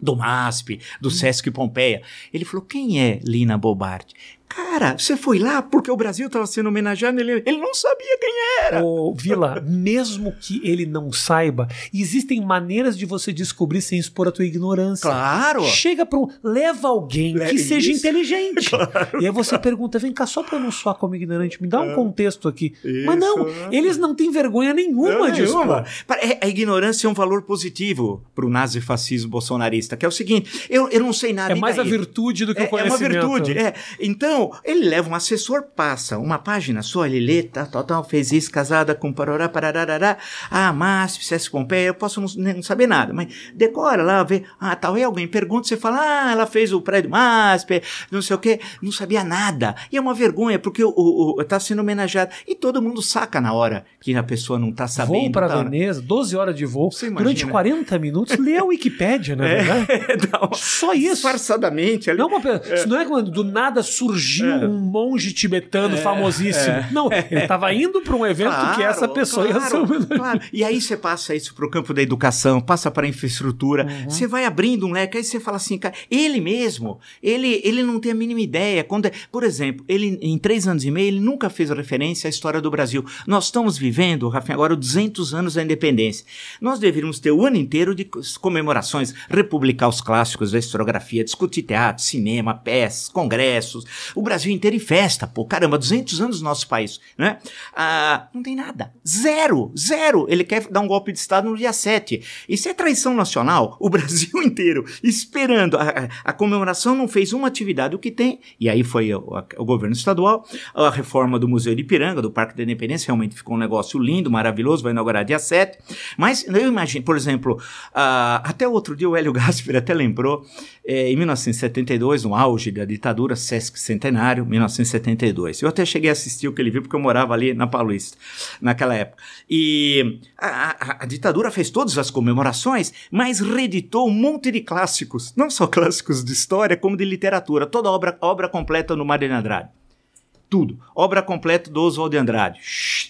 do MASP, do Sesc Pompeia. Ele falou: quem é Lina Bobardi? Cara, você foi lá porque o Brasil estava sendo homenageado, ele, ele não sabia quem era. Ô, Vila, mesmo que ele não saiba, existem maneiras de você descobrir sem expor a tua ignorância. Claro. Chega para um. Leva alguém que isso. seja inteligente. Claro. E aí você pergunta: vem cá, só para não soar como ignorante, me dá um é. contexto aqui. Isso. Mas não, eles não têm vergonha nenhuma disso. Nenhuma. É, a ignorância é um valor positivo para o nazifascismo bolsonarista, que é o seguinte: eu, eu não sei nada. É mais daí? a virtude do que é, o conhecimento. É uma virtude. É. Então, ele leva um assessor, passa uma página só, ele lê, tá, tal, tal, fez isso, casada com parará, parará, ah, MASP, CS Pompeia, eu posso não, não, saber nada, mas decora lá, vê, ah, tal, e alguém pergunta, você fala, ah, ela fez o prédio MASP, não sei o quê, não sabia nada. E é uma vergonha, porque o, o, o tá sendo homenageado. E todo mundo saca na hora que a pessoa não tá sabendo. Voo para tá, Veneza, 12 horas de voo, durante 40 minutos, lê a Wikipédia, né? É, não, Só isso. Disfarçadamente. Ali, não, uma, é. Não é do nada surgiu surgiu é. um monge tibetano é, famosíssimo. É. Não, ele estava indo para um evento claro, que essa pessoa claro, ia ser claro. E aí você passa isso para o campo da educação, passa para a infraestrutura, uhum. você vai abrindo um leque, aí você fala assim, cara, ele mesmo, ele, ele não tem a mínima ideia. Quando, é, por exemplo, ele em três anos e meio, ele nunca fez referência à história do Brasil. Nós estamos vivendo, Rafinha, agora 200 anos da independência. Nós deveríamos ter o ano inteiro de comemorações, republicar os clássicos da historiografia, discutir teatro, cinema, peças, congressos, o Brasil inteiro em festa, pô, caramba, 200 anos do nosso país, né? Ah, não tem nada. Zero, zero. Ele quer dar um golpe de Estado no dia 7. Isso é traição nacional. O Brasil inteiro esperando. A, a comemoração não fez uma atividade. O que tem, e aí foi o, a, o governo estadual, a reforma do Museu de Ipiranga, do Parque da Independência, realmente ficou um negócio lindo, maravilhoso, vai inaugurar dia 7. Mas eu imagino, por exemplo, uh, até outro dia o Hélio Gasper até lembrou, eh, em 1972, no auge da ditadura, Sesc Centenário, Centenário, 1972. Eu até cheguei a assistir o que ele viu porque eu morava ali na Paulista, naquela época. E a, a, a, ditadura fez todas as comemorações, mas reeditou um monte de clássicos, não só clássicos de história, como de literatura. Toda obra, obra completa no de Andrade. Tudo. Obra completa do Oswald de Andrade.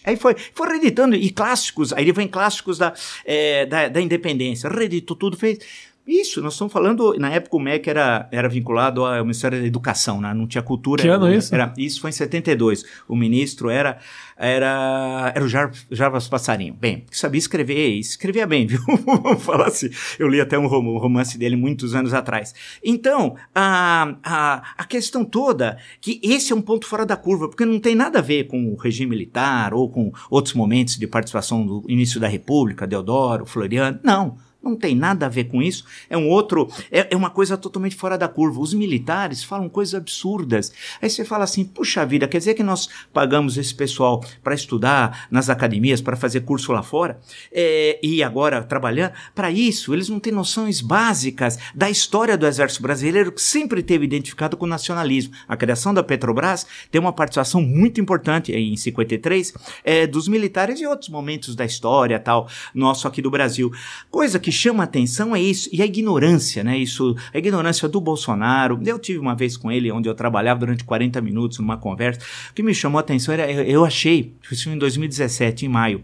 Aí foi, foi reeditando, e clássicos, aí vem clássicos da, é, da, da independência. Reeditou tudo, fez Isso, nós estamos falando, na época o MEC era, era vinculado ao Ministério da Educação, né? não tinha cultura. Que era, ano isso? Era, isso foi em 72. O ministro era, era, era o Jar, Jarvas Passarinho. Bem, sabia escrever, escrevia bem, viu? Vamos falar assim. Eu li até um romance dele muitos anos atrás. Então, a, a, a questão toda, que esse é um ponto fora da curva, porque não tem nada a ver com o regime militar ou com outros momentos de participação do início da República, Deodoro, Floriano. Não. Não tem nada a ver com isso. É um outro. É, é, uma coisa totalmente fora da curva. Os militares falam coisas absurdas. Aí você fala assim: puxa vida, quer dizer que nós pagamos esse pessoal para estudar nas academias, para fazer curso lá fora, é, e agora trabalhando? Para isso, eles não têm noções básicas da história do Exército Brasileiro, que sempre teve identificado com o nacionalismo. A criação da Petrobras tem uma participação muito importante em 53 é, dos militares e outros momentos da história tal, nosso aqui do Brasil. Coisa que que chama atenção é isso, e a ignorância, né? Isso, a ignorância do Bolsonaro. Eu tive uma vez com ele, onde eu trabalhava durante 40 minutos numa conversa. O que me chamou atenção era, eu achei, isso em 2017, em maio,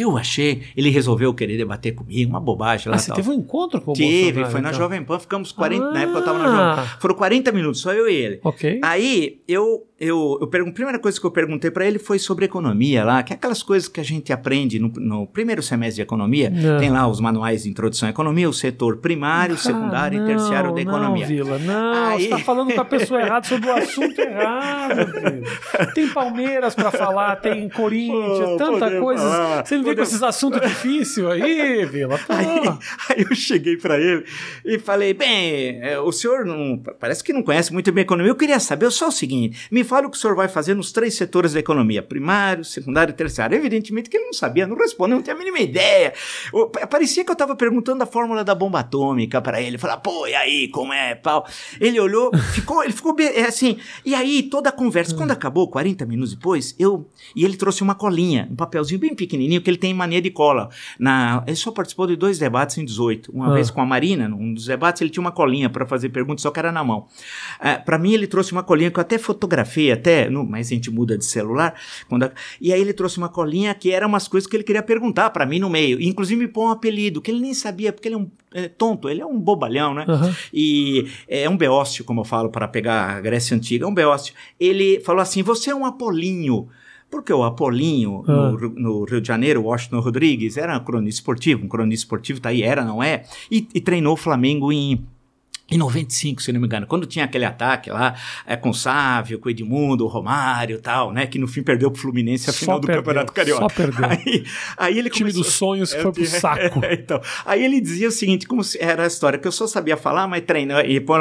eu achei, ele resolveu querer debater comigo, uma bobagem lá. Ah, você teve um encontro com o Tive, Bolsonaro? foi na então. Jovem Pan, ficamos 40, Ah. na época eu tava na Jovem Pan. Foram 40 minutos, só eu e ele. Ok. Aí eu, eu, eu pergun- a primeira coisa que eu perguntei para ele foi sobre economia lá, que é aquelas coisas que a gente aprende no, no primeiro semestre de economia. Não. Tem lá os manuais de introdução à economia, o setor primário, secundário Ah, e terciário da não, economia. Não, Vila, não. Aí- Você tá falando com a pessoa errada sobre o assunto errado, Vila. Tem Palmeiras pra falar, tem Corinthians, Pô, tanta coisa. falar, Você me vem com esses assuntos difíceis aí, Vila. Aí, aí eu cheguei para ele e falei: bem, é, o senhor não, parece que não conhece muito bem a economia. Eu queria saber só o seguinte: me fala o que o senhor vai fazer nos três setores da economia: primário, secundário e terciário. Evidentemente que ele não sabia, não respondeu, não tinha a mínima ideia. O- Parecia que eu estava perguntando a fórmula da bomba atômica para ele. Falar, pô, e aí, como é, pau? Ele olhou, ficou, ele ficou é assim. E aí, toda a conversa, quando acabou, 40 minutos depois, eu. E ele trouxe uma colinha, um papelzinho bem pequenininho que ele tem em mania de cola. Na, ele só participou de dois debates em 18. Uma Ah. vez com a Marina, num dos debates, ele tinha uma colinha para fazer perguntas, só que era na mão. Ah, para mim, ele trouxe uma colinha que eu até fotografei, até, no, mas a gente muda de celular. Quando e aí ele trouxe uma colinha que era umas coisas que ele queria perguntar para mim no meio. Inclusive me pôr um apelido, que ele nem sabia, porque ele é um é, tonto, ele é um bobalhão, né? Aham. E é um beócio, como eu falo, para pegar a Grécia Antiga, é um beócio. Ele falou assim: você é um Apolinho. Porque o Apolinho, Ah. no, Rio- no Rio de Janeiro, Washington Rodrigues, era um cronista esportivo, um cronista esportivo, tá aí, era, não é? E, e treinou o Flamengo em. Em 95, se não me engano, quando tinha aquele ataque lá, é, com o Sávio, com o Edmundo, o Romário e tal, né? Que no fim perdeu pro Fluminense a Só final do perdeu, Campeonato Carioca. só perdeu. Aí, aí ele O time começou- dos sonhos É, foi pro saco. é, então, aí ele dizia o seguinte, como era a história, que eu só sabia falar, mas treinar e pôr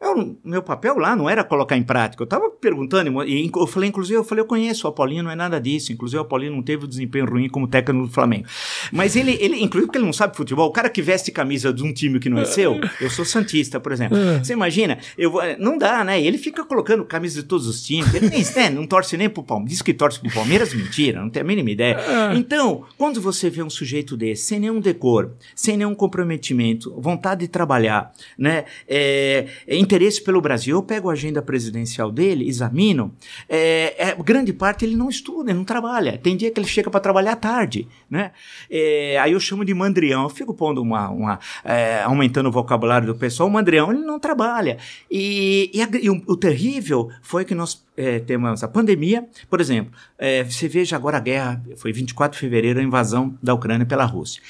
eu, meu papel lá não era colocar em prática. Eu tava perguntando, e eu falei, inclusive, eu falei, eu conheço o Apolinho, não é nada disso. Inclusive, o Apolinho não teve o desempenho ruim como técnico do Flamengo. Mas ele, ele inclusive, porque ele não sabe futebol, o cara que veste camisa de um time que não é seu, eu sou Santista, por exemplo. É. Você imagina, eu vou- não dá, né? Ele fica colocando camisa de todos os times. Ele nem, né, não torce nem pro Palmeiras. Diz que torce pro Palmeiras, mentira, não tem a mínima ideia. É. Então, quando você vê um sujeito desse, sem nenhum decor, sem nenhum comprometimento, vontade de trabalhar, né, é, interesse pelo Brasil, eu pego a agenda presidencial dele, examino, é, grande parte ele não estuda, ele não trabalha. Tem dia que ele chega para trabalhar tarde, né? Aí eu chamo de mandrião, eu fico pondo uma, uma aumentando o vocabulário do pessoal, o mandrião ele não trabalha. E, e a- e o, o terrível foi que nós é, temos a pandemia, por exemplo, é, você veja agora a guerra, foi 24 de fevereiro a invasão da Ucrânia pela Rússia.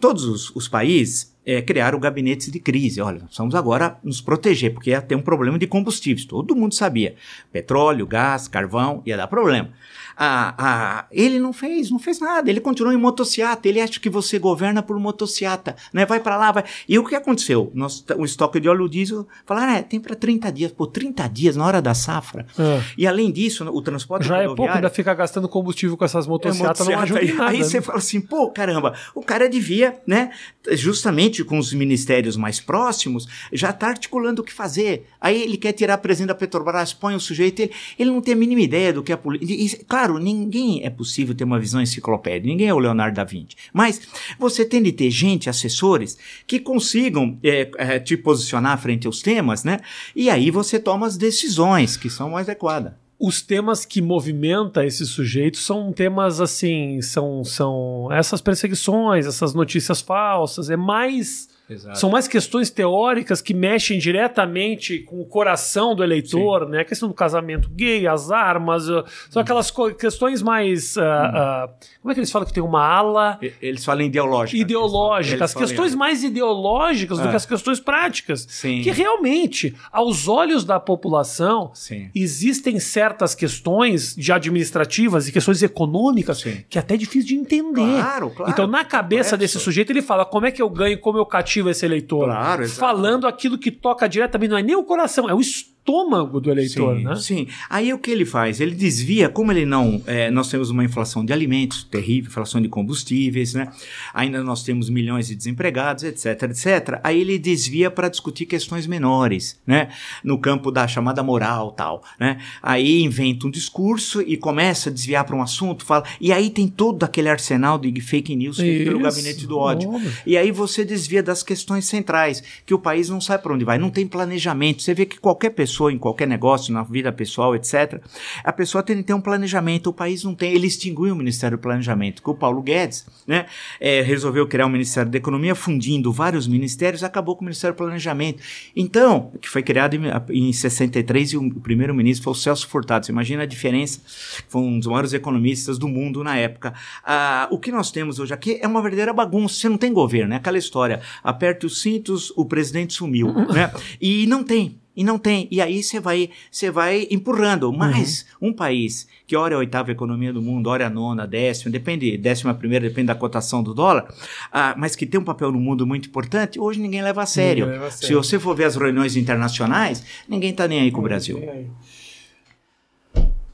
Todos os, os países é, criaram gabinetes de crise. Olha, precisamos agora nos proteger, porque ia ter um problema de combustíveis. Todo mundo sabia. Petróleo, gás, carvão, ia dar problema. Ah, ah, ele não fez, não fez nada. Ele continuou em motociata. Ele acha que você governa por motociata, né? Vai para lá, vai. E o que aconteceu? Nós, o estoque de óleo diesel, falaram, é, tem para 30 dias. Pô, 30 dias na hora da safra. Ah. E além disso, o transporte Já é pouco, ainda ficar gastando combustível com essas é, motocicletas não nada. Aí você né? fala assim, pô, caramba, o cara devia, né, justamente com os ministérios mais próximos, já tá articulando o que fazer. Aí ele quer tirar a presidente da Petrobras, põe o sujeito, ele, ele não tem a mínima ideia do que é política. Claro, ninguém é possível ter uma visão enciclopédica, ninguém é o Leonardo da Vinci. Mas você tem de ter gente, assessores, que consigam é, é, te posicionar frente aos temas, né? E aí você toma as decisões que são mais adequadas. Os temas que movimenta esses sujeitos são temas assim, são, são essas perseguições, essas notícias falsas, é mais Exato. São mais questões teóricas que mexem diretamente com o coração do eleitor, Sim. né? A questão do casamento gay, as armas, uh, são aquelas questões mais. Uh, uh, como é que eles falam que tem uma ala? Eles falam ideológica. Ideológica. As questões mais ideológicas do que as questões práticas. Sim. Que realmente, aos olhos da população, Sim. existem certas questões de administrativas e questões econômicas Sim. que é até difícil de entender. Claro, claro. Então, na cabeça desse sujeito, ele fala: como é que eu ganho, como eu cativo esse eleitor. Claro, Falando aquilo que toca diretamente, não é nem o coração, é o estômago estômago do eleitor, sim, né? Sim. Aí o que ele faz? Ele desvia, como ele não. É, nós temos uma inflação de alimentos terrível, inflação de combustíveis, né? Ainda nós temos milhões de desempregados, etc, etc. Aí ele desvia para discutir questões menores, né? No campo da chamada moral tal, né? Aí inventa um discurso e começa a desviar para um assunto, fala. E aí tem todo aquele arsenal de fake news feito pelo gabinete do ódio. E aí você desvia das questões centrais, que o país não sabe para onde vai, não tem planejamento. Você vê que qualquer pessoa pessoa em qualquer negócio, na vida pessoal, etc., a pessoa tem que ter um planejamento. O país não tem. Ele extinguiu o Ministério do Planejamento, que o Paulo Guedes né, é, resolveu criar o Ministério da Economia, fundindo vários ministérios, acabou com o Ministério do Planejamento. Então, que foi criado em, em 63 e o primeiro ministro foi o Celso Furtado. Você imagina a diferença? Foi um dos maiores economistas do mundo na época. Ah, o que nós temos hoje aqui é uma verdadeira bagunça. Você não tem governo, é aquela história. Aperte os cintos, o presidente sumiu. né? E não tem e não tem. E aí você vai, você vai empurrando. Mas uhum. um país que ora é a oitava economia do mundo, ora é a nona, décima, depende, décima primeira, depende da cotação do dólar, ah, mas que tem um papel no mundo muito importante, hoje ninguém leva a sério. Leva a sério. Se você for ver as reuniões internacionais, ninguém está nem aí com o Brasil.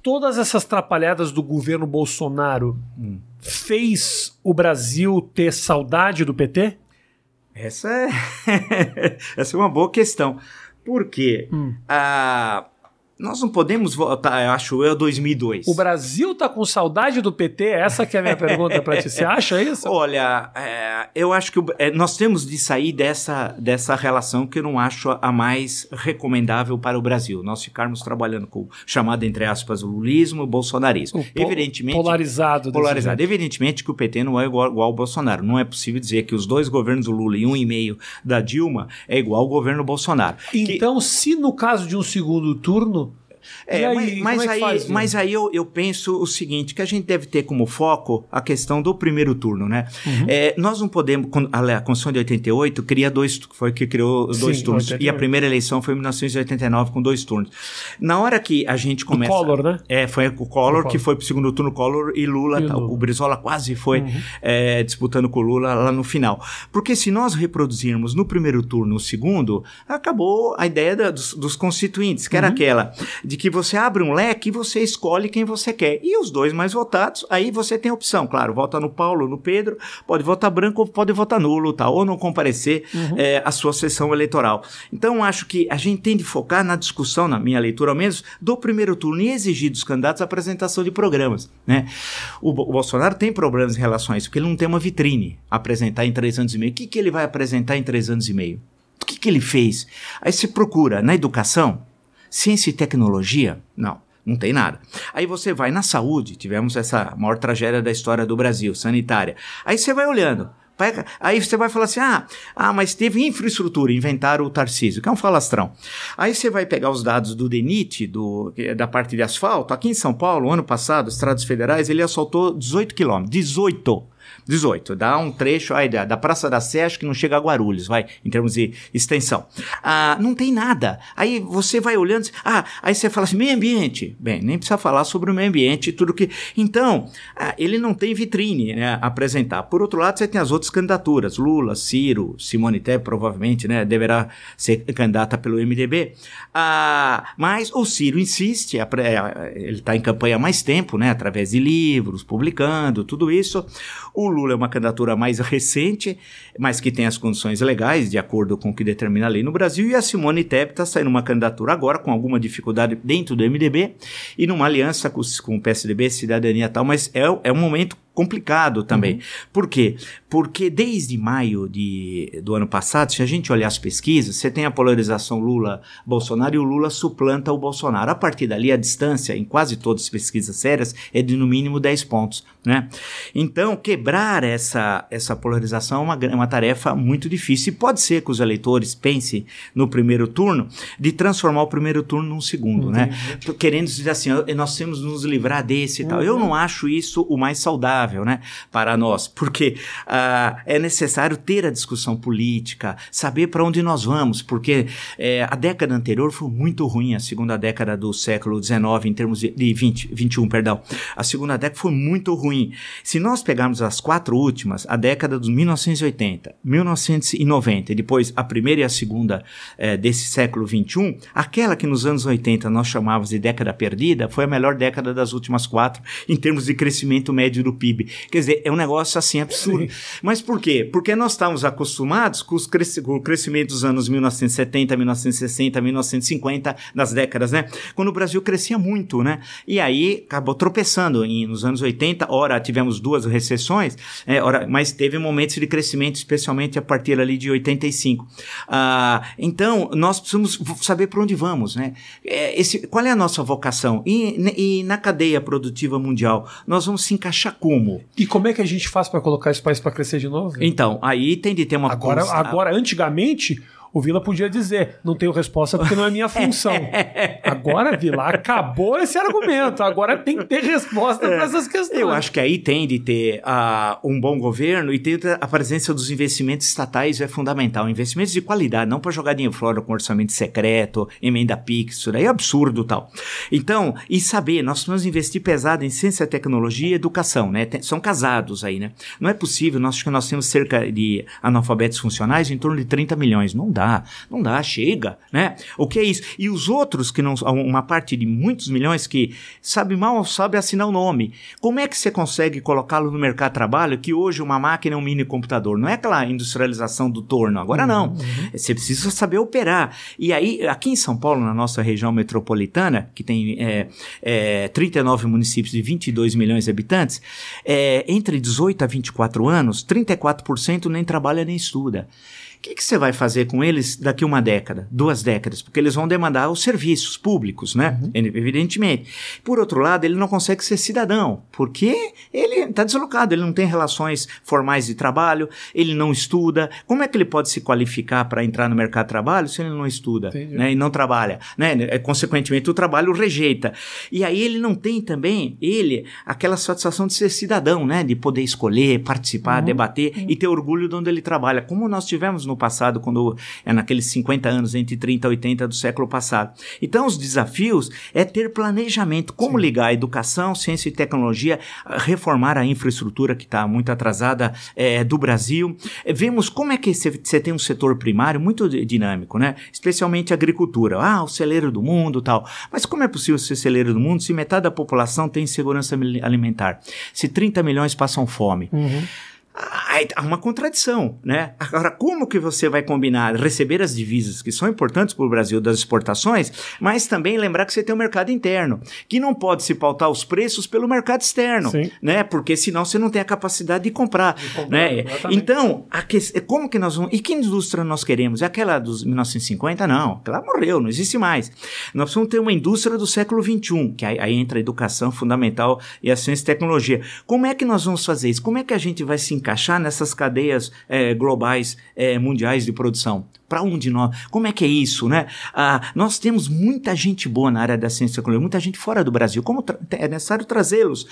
Todas essas trapalhadas do governo Bolsonaro hum. fez o Brasil ter saudade do PT? Essa é, essa é uma boa questão. Porque hum. a nós não podemos voltar, eu acho eu, 2002. O Brasil tá com saudade do PT? Essa que é a minha pergunta para ti. Você acha isso? Olha, é, eu acho que é, nós temos de sair dessa, dessa relação que eu não acho a mais recomendável para o Brasil. Nós ficarmos trabalhando com o chamado, entre aspas, o lulismo o bolsonarismo. O Evidentemente... Polarizado. Polarizado. Evidentemente que o PT não é igual, igual ao Bolsonaro. Não é possível dizer que os dois governos do Lula e um e meio da Dilma é igual ao governo Bolsonaro. Então, que... se no caso de um segundo turno é, aí, mas, mas, é aí, faz, mas aí eu, eu penso o seguinte, que a gente deve ter como foco a questão do primeiro turno, né? Uhum. É, nós não podemos, a, Constituição de 88 cria dois, foi que criou os dois Sim, turnos, 88. e a primeira eleição foi em 1989 com dois turnos. Na hora que a gente começa... O Collor, né? É, foi o Collor, o Collor. que foi pro segundo turno, Collor e Lula, e Lula. o Brizola quase foi uhum. é, disputando com o Lula lá no final. Porque se nós reproduzirmos no primeiro turno o segundo, acabou a ideia da, dos, dos, constituintes, que era uhum. aquela de de que você abre um leque e você escolhe quem você quer. E os dois mais votados, aí você tem opção, claro, vota no Paulo, no Pedro, pode votar branco ou pode votar nulo, tá? ou não comparecer uhum. é, à sua sessão eleitoral. Então, acho que a gente tem de focar na discussão, na minha leitura ao menos, do primeiro turno e exigir dos candidatos a apresentação de programas. Né? O, o Bolsonaro tem problemas em relação a isso, porque ele não tem uma vitrine a apresentar em três anos e meio. O que, que ele vai apresentar em três anos e meio? O que, que ele fez? Aí se procura na educação, Ciência e tecnologia? Não. Não tem nada. Aí você vai na saúde, tivemos essa maior tragédia da história do Brasil, sanitária. Aí você vai olhando. Aí você vai falar assim: ah, ah, mas teve infraestrutura, inventaram o Tarcísio, que é um falastrão. Aí você vai pegar os dados do DENIT, do, é da parte de asfalto. Aqui em São Paulo, ano passado, estradas federais, ele asfaltou 18 quilômetros. 18! 18. Dá um trecho aí da, da Praça da Sé, acho que não chega a Guarulhos, vai, em termos de extensão. Ah, não tem nada. Aí você vai olhando, ah, aí você fala assim, meio ambiente. Bem, nem precisa falar sobre o meio ambiente e tudo que. Então, ah, ele não tem vitrine né, apresentar. Por outro lado, você tem as outras candidaturas. Lula, Ciro, Simone Tebet, provavelmente, né, deverá ser candidata pelo MDB. Ah, mas o Ciro insiste, ele está em campanha há mais tempo, né, através de livros, publicando, tudo isso. O Lula é uma candidatura mais recente, mas que tem as condições legais, de acordo com o que determina a lei no Brasil, e a Simone Tebet está saindo uma candidatura agora, com alguma dificuldade dentro do MDB, e numa aliança com, com o PSDB, Cidadania e tal, mas é, é um momento complicado também. Uhum. Por quê? Porque desde maio de, do ano passado, se a gente olhar as pesquisas, você tem a polarização Lula-Bolsonaro e o Lula suplanta o Bolsonaro. A partir dali, a distância, em quase todas as pesquisas sérias, é de no mínimo 10 pontos. Né? Então, quebrar essa, essa polarização é uma, é uma tarefa muito difícil. E pode ser que os eleitores pensem no primeiro turno de transformar o primeiro turno num segundo, né? Querendo dizer assim, nós temos nos livrar desse e uhum. tal. Eu não acho isso o mais saudável, né? Para nós, porque uh, é necessário ter a discussão política, saber para onde nós vamos, porque é, a década anterior foi muito ruim, a segunda década do século XIX, em termos de, de 20, 21, perdão. A segunda década foi muito ruim. Se nós pegarmos as quatro últimas, a década dos 1980, 1990 e depois a primeira e a segunda é, desse século XXI, aquela que nos anos 80 nós chamávamos de década perdida, foi a melhor década das últimas quatro em termos de crescimento médio do PIB. Quer dizer, é um negócio assim absurdo. Sim. Mas por quê? Porque nós estamos acostumados com, os com o crescimento dos anos 1970, 1960, 1950, das décadas, né? Quando o Brasil crescia muito, né? E aí acabou tropeçando em, nos anos 80, ora tivemos duas recessões, é, ora, mas teve momentos de crescimento, especialmente a partir ali de 85. Ah, então, nós precisamos saber para onde vamos, né? É, esse, qual é a nossa vocação? E, e na cadeia produtiva mundial, nós vamos se encaixar como? E como é que a gente faz para colocar esse país para crescer de novo? Então, aí tem de ter uma... Agora, agora antigamente o Vila podia dizer: não tenho resposta porque não é minha função. Agora, Vila, acabou esse argumento. Agora tem que ter resposta é, para essas questões. Eu acho que aí tem de ter uh, um bom governo e ter a presença dos investimentos estatais é fundamental. Investimentos de qualidade, não para jogar dinheiro fora com orçamento secreto, emenda PIX, isso daí é absurdo tal. Então, e saber, nós precisamos investir pesado em ciência, tecnologia e educação, né? Tem, são casados aí, né? Não é possível, nós acho que nós temos cerca de analfabetos funcionais em torno de 30 milhões. Não dá dá, não dá, chega, né? O que é isso? E os outros que não, uma parte de muitos milhões que sabe mal sabe assinar o nome. Como é que você consegue colocá-lo no mercado de trabalho que hoje uma máquina é um mini computador? Não é aquela industrialização do torno, agora uhum, não. Uhum. Você precisa saber operar. E aí, aqui em São Paulo, na nossa região metropolitana, que tem é, é, 39 municípios e 22 milhões de habitantes, é, entre 18 a 24 anos, 34% nem trabalha nem estuda. O que, que, você vai fazer com eles daqui uma década, duas décadas? Porque eles vão demandar os serviços públicos, né? Uhum. Evidentemente. Por outro lado, ele não consegue ser cidadão, porque ele está deslocado, ele não tem relações formais de trabalho, ele não estuda. Como é que ele pode se qualificar para entrar no mercado de trabalho se ele não estuda né? e não trabalha? Né? É, consequentemente, o trabalho rejeita. E aí ele não tem também, ele, aquela satisfação de ser cidadão, né? De poder escolher, participar, uhum. debater uhum. e ter orgulho de onde ele trabalha. Como nós tivemos no passado, quando é naqueles 50 anos, entre 30 e 80 do século passado. Então, os desafios é ter planejamento, como Sim. ligar a educação, ciência e tecnologia, reformar a infraestrutura que está muito atrasada é, do Brasil. Vemos como é que você tem um setor primário muito dinâmico, né? Especialmente a agricultura. Ah, o celeiro do mundo tal. Mas como é possível ser celeiro do mundo se metade da população tem insegurança alimentar? Se 30 milhões passam fome? Uhum há uma contradição, né? Agora, como que você vai combinar receber as divisas que são importantes para o Brasil das exportações, mas também lembrar que você tem um mercado interno, que não pode se pautar os preços pelo mercado externo, Sim. né? Porque senão você não tem a capacidade de comprar, de comprar né? Então, que, como que nós vamos... E que indústria nós queremos? É aquela dos 1950? Não, aquela morreu, não existe mais. Nós precisamos ter uma indústria do século XXI, que aí, aí entra a educação fundamental e a ciência e tecnologia. Como é que nós vamos fazer isso? Como é que a gente vai se encaixar nessas cadeias é, globais, é, mundiais de produção. Para onde nós? Como é que é isso, né? Ah, nós temos muita gente boa na área da ciência e tecnologia, muita gente fora do Brasil. Como é necessário trazê-los?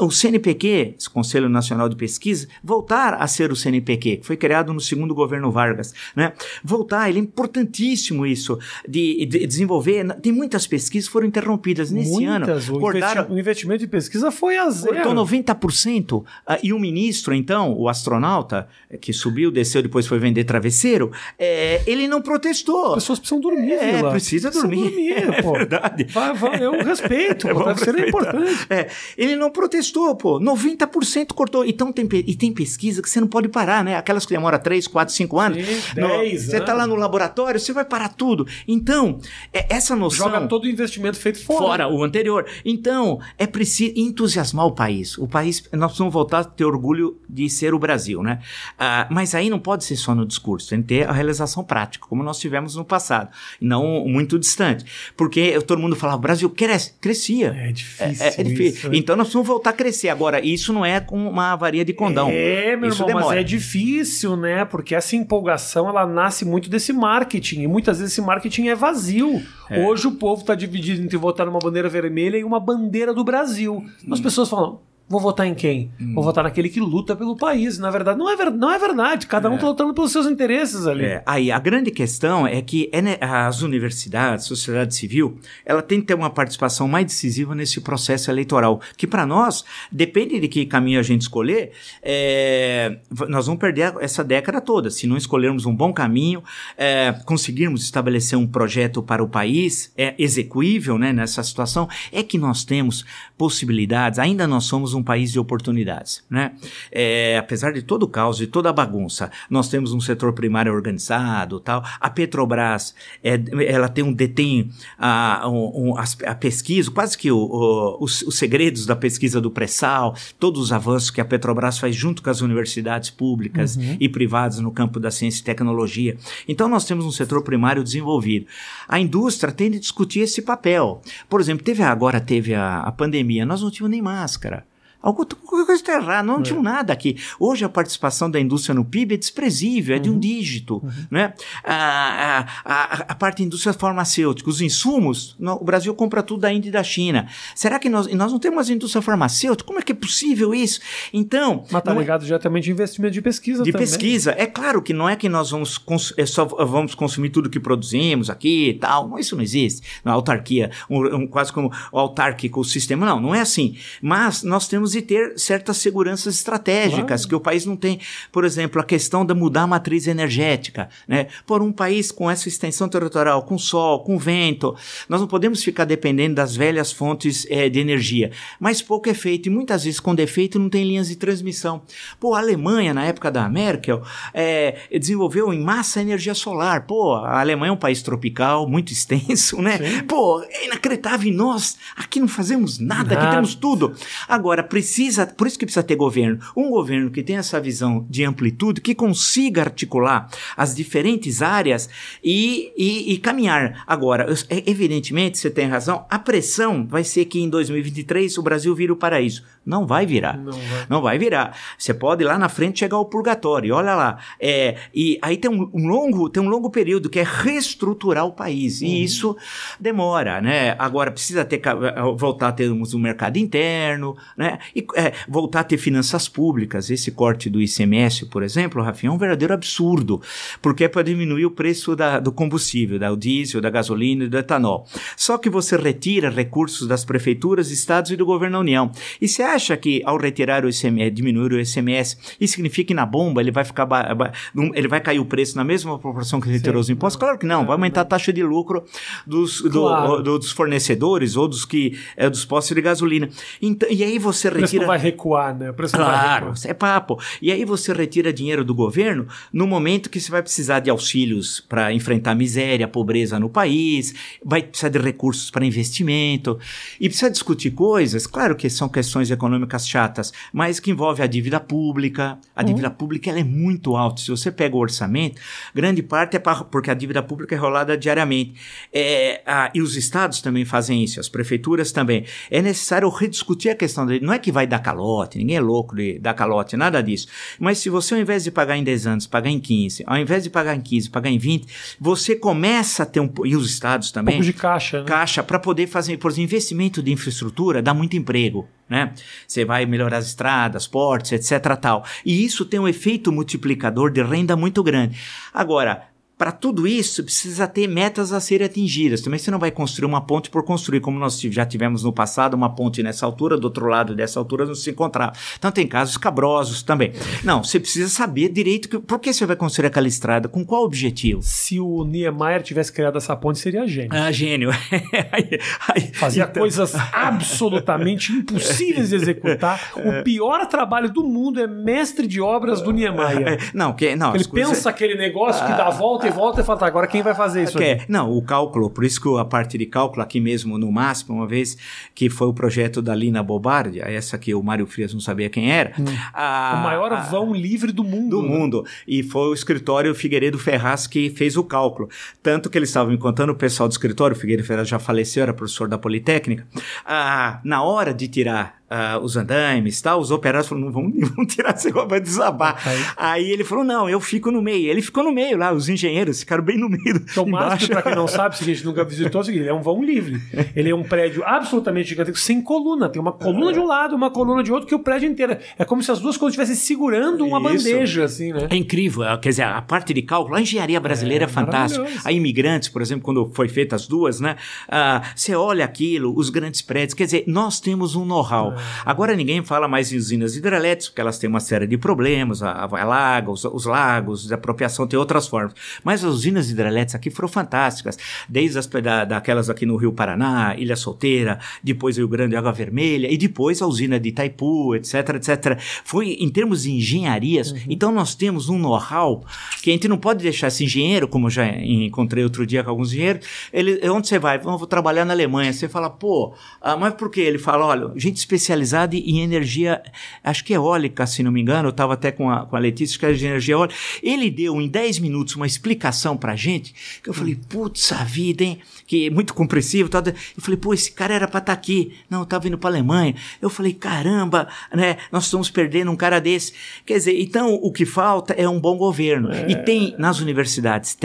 O CNPq, Conselho Nacional de Pesquisa, voltar a ser o CNPq, que foi criado no segundo governo Vargas, né? Voltar, ele é importantíssimo isso de, de desenvolver. Tem muitas pesquisas que foram interrompidas nesse muitas, ano. O, cortaram, investi o investimento em pesquisa foi a zero. Cortou 90%. Ah, e o ministro, então, o astronauta, que subiu, desceu, depois foi vender travesseiro, é, é, ele não protestou. As pessoas precisam dormir, É, Vila. precisa dormir. dormir, É pô. verdade. Vai, vai, eu respeito, É pô, bom deve ser importante. É, ele não protestou, pô. 90% cortou. Então tem, e tem pesquisa que você não pode parar, né? Aquelas que demoram 3, 4, 5 anos. Sim, No- 10 Você tá anos. lá no laboratório, você vai parar tudo. Então, é, essa noção. Joga todo o investimento feito fora. Fora o anterior. Então, é preciso entusiasmar o país. O país, nós precisamos voltar a ter orgulho de ser o Brasil, né? Ah, mas aí não pode ser só no discurso, tem que ter a realização prática, como nós tivemos no passado, e não muito distante. Porque todo mundo falava, o Brasil cresce, crescia. É difícil. É, é difícil. isso? Então nós precisamos voltar a crescer. Agora, isso não é com uma varia de condão. É, meu isso irmão, mas demora. é difícil, né? Porque essa empolgação, ela nasce muito desse marketing. E muitas vezes esse marketing é vazio. É. Hoje o povo tá dividido entre votar numa bandeira vermelha e uma bandeira do Brasil. Hum. As pessoas falam... Vou votar em quem? Vou votar naquele que luta pelo país. Na verdade, não é, ver- não é verdade. Cada um tá lutando pelos seus interesses ali. É, aí a grande questão é que é as universidades, sociedade civil, ela tem que ter uma participação mais decisiva nesse processo eleitoral, que para nós depende de que caminho a gente escolher, é, nós vamos perder essa década toda. Se não escolhermos um bom caminho, é, conseguirmos estabelecer um projeto para o país é execuível, né, nessa situação, é que nós temos possibilidades. Ainda nós somos um país de oportunidades, né? É, apesar de todo o caos, de toda a bagunça, nós temos um setor primário organizado, tal. A Petrobras, é, ela tem um detém a, um, um, a pesquisa, quase que o- o- os, os segredos da pesquisa do pré-sal, todos os avanços que a Petrobras faz junto com as universidades públicas e privadas no campo da ciência e tecnologia. Então nós temos um setor primário desenvolvido. A indústria tem de discutir esse papel. Por exemplo, teve agora teve a, a pandemia, nós não tínhamos nem máscara. Alguma coisa está errada, não tinha nada aqui. Hoje a participação da indústria no PIB é desprezível, é de um dígito. Né? A, a, a, a parte da indústria farmacêutica, os insumos, no- o Brasil compra tudo da Índia e da China. Será que nós, nós não temos indústria farmacêutica? Como é que é possível isso? Então. Mas tá é- ligado diretamente em investimento de pesquisa de também. pesquisa. É claro que não é que nós vamos, cons- é só vamos consumir tudo que produzimos aqui e tal. Não, Isso não existe. Na autarquia, um, um- quase como o autárquico o sistema. Não, não é assim. Mas nós temos de ter certas seguranças estratégicas Claro. que o país não tem. Por exemplo, a questão da mudar a matriz energética. Né? Por um país com essa extensão territorial, com sol, com vento, nós não podemos ficar dependendo das velhas fontes eh, de energia. Mas pouco é feito e muitas vezes com defeito não tem linhas de transmissão. Pô, a Alemanha, na época da Merkel, eh, desenvolveu em massa energia solar. Pô, a Alemanha é um país tropical, muito extenso, né? Sim. Pô, é inacreditável. E nós aqui não fazemos nada, aqui Nada. temos tudo. Agora, precisa, por isso que precisa ter governo. Um governo que tenha essa visão de amplitude, que consiga articular as diferentes áreas e, e, e caminhar. Agora, eu- é- evidentemente, você tem razão, a pressão vai ser que em 2023 o Brasil vira o paraíso. Não vai virar. Não vai. Não vai virar. Você pode lá na frente chegar ao purgatório. Olha lá. É, e aí tem um, um longo, tem um longo período que é reestruturar o país. E isso demora, né? Agora precisa ter voltar a termos um mercado interno, né? E é, voltar a ter finanças públicas. Esse corte do ICMS, por exemplo, Rafinha, é um verdadeiro absurdo, porque é para diminuir o preço da- do combustível, da, do diesel, da gasolina e do etanol. Só que você retira recursos das prefeituras, estados e do governo da União. E você acha que ao retirar o ICMS, diminuir o ICMS, isso significa que na bomba ele vai ficar ele vai cair o preço na mesma proporção que retirou os impostos? Claro que não, vai aumentar a taxa de lucro dos, do- Claro. do- dos fornecedores ou dos que é, dos postos de gasolina. Então, e aí você retira não vai recuar, né? O preço não vai Claro, é papo. E aí você retira dinheiro do governo no momento que você vai precisar de auxílios para enfrentar a miséria, a pobreza no país, vai precisar de recursos para investimento e precisa discutir coisas, claro que são questões econômicas chatas, mas que envolve a dívida pública. A dívida pública ela é muito alta. Se você pega o orçamento, grande parte é pra, porque a dívida pública é rolada diariamente. É, ah, e os estados também fazem isso, as prefeituras também. É necessário rediscutir a questão dele. Não é que vai dar calote, ninguém é louco de dar calote, nada disso. Mas se você, ao invés de pagar em 10 anos, pagar em 15, ao invés de pagar em 15, pagar em 20, você começa a ter um. E os estados Um também pouco de caixa, né? caixa para poder fazer, por exemplo, investimento de infraestrutura dá muito emprego, né? Você vai melhorar as estradas, portos, etc, tal. E isso tem um efeito multiplicador de renda muito grande. Agora, para tudo isso, precisa ter metas a serem atingidas. Também você não vai construir uma ponte por construir, como nós já tivemos no passado, uma ponte nessa altura, do outro lado dessa altura não se encontrar. Então tem casos cabrosos também. Não, você precisa saber direito que, por que você vai construir aquela estrada, com qual objetivo. Se o Niemeyer tivesse criado essa ponte, seria gênio. Ah, gênio. aí, aí, Fazia então... coisas absolutamente impossíveis de executar. O pior trabalho do mundo é mestre de obras do Niemeyer. Não, que, não, ele pensa aquele negócio que dá volta e volta e fala, tá, agora quem vai fazer isso? É, não, o cálculo, por isso que a parte de cálculo aqui mesmo no MASP, uma vez que foi o projeto da Lina Bobardi, essa que o Mário Frias não sabia quem era. Hum. A, o maior a, vão livre do mundo. Do né? mundo. E foi o escritório Figueiredo Ferraz que fez o cálculo. Tanto que eles estavam me contando, o pessoal do escritório, o Figueiredo Ferraz já faleceu, era professor da Politécnica, ah, na hora de tirar uh, os andaimes tal, os operários falaram, não vamos, vamos tirar esse negócio, vai desabar. Aí. Aí. ele falou, não, eu fico no meio. Ele ficou no meio lá, os engenheiros ficaram bem no meio. Então, MASP, para quem não sabe, se a gente nunca visitou, é o seguinte, é um vão livre. Ele é um prédio absolutamente gigantesco, sem coluna. Tem uma coluna de um lado, uma coluna de outro, que o prédio inteiro. É como se as duas coisas estivessem segurando uma Isso. bandeja, assim, né? É incrível. É, quer dizer, a parte de cálculo, a engenharia brasileira é, é fantástica. A imigrantes, por exemplo, quando foi feita as duas, né? Uh, você olha aquilo, os grandes prédios, quer dizer, nós temos um know-how. Agora ninguém fala mais em usinas hidrelétricas, porque elas têm uma série de problemas, a, a lago, os, os, lagos, a apropriação tem outras formas. Mas as usinas hidrelétricas aqui foram fantásticas, desde as da, daquelas aqui no Rio Paraná, Ilha Solteira, depois Rio Grande Água Vermelha, e depois a usina de Itaipu, etc, etc. Foi em termos de engenharias, uhum. então nós temos um know-how que a gente não pode deixar esse engenheiro, como eu já encontrei outro dia com alguns engenheiros, ele, onde você vai? vou trabalhar na Alemanha. Você fala, pô, ah, mas por quê? Ele fala, olha, gente especializada em energia, acho que eólica, se não me engano, eu estava até com a, com a Letícia, que é de energia eólica. Ele deu em 10 minutos uma explicação pra gente, que eu falei, putz, a vida, hein? Que é muito compreensivo. Tal. Eu falei, pô, esse cara era pra estar tá aqui. Não, estava indo pra Alemanha. Eu falei, caramba, né? Nós estamos perdendo um cara desse. Quer dizer, então o que falta é um bom governo. É. E tem nas universidades,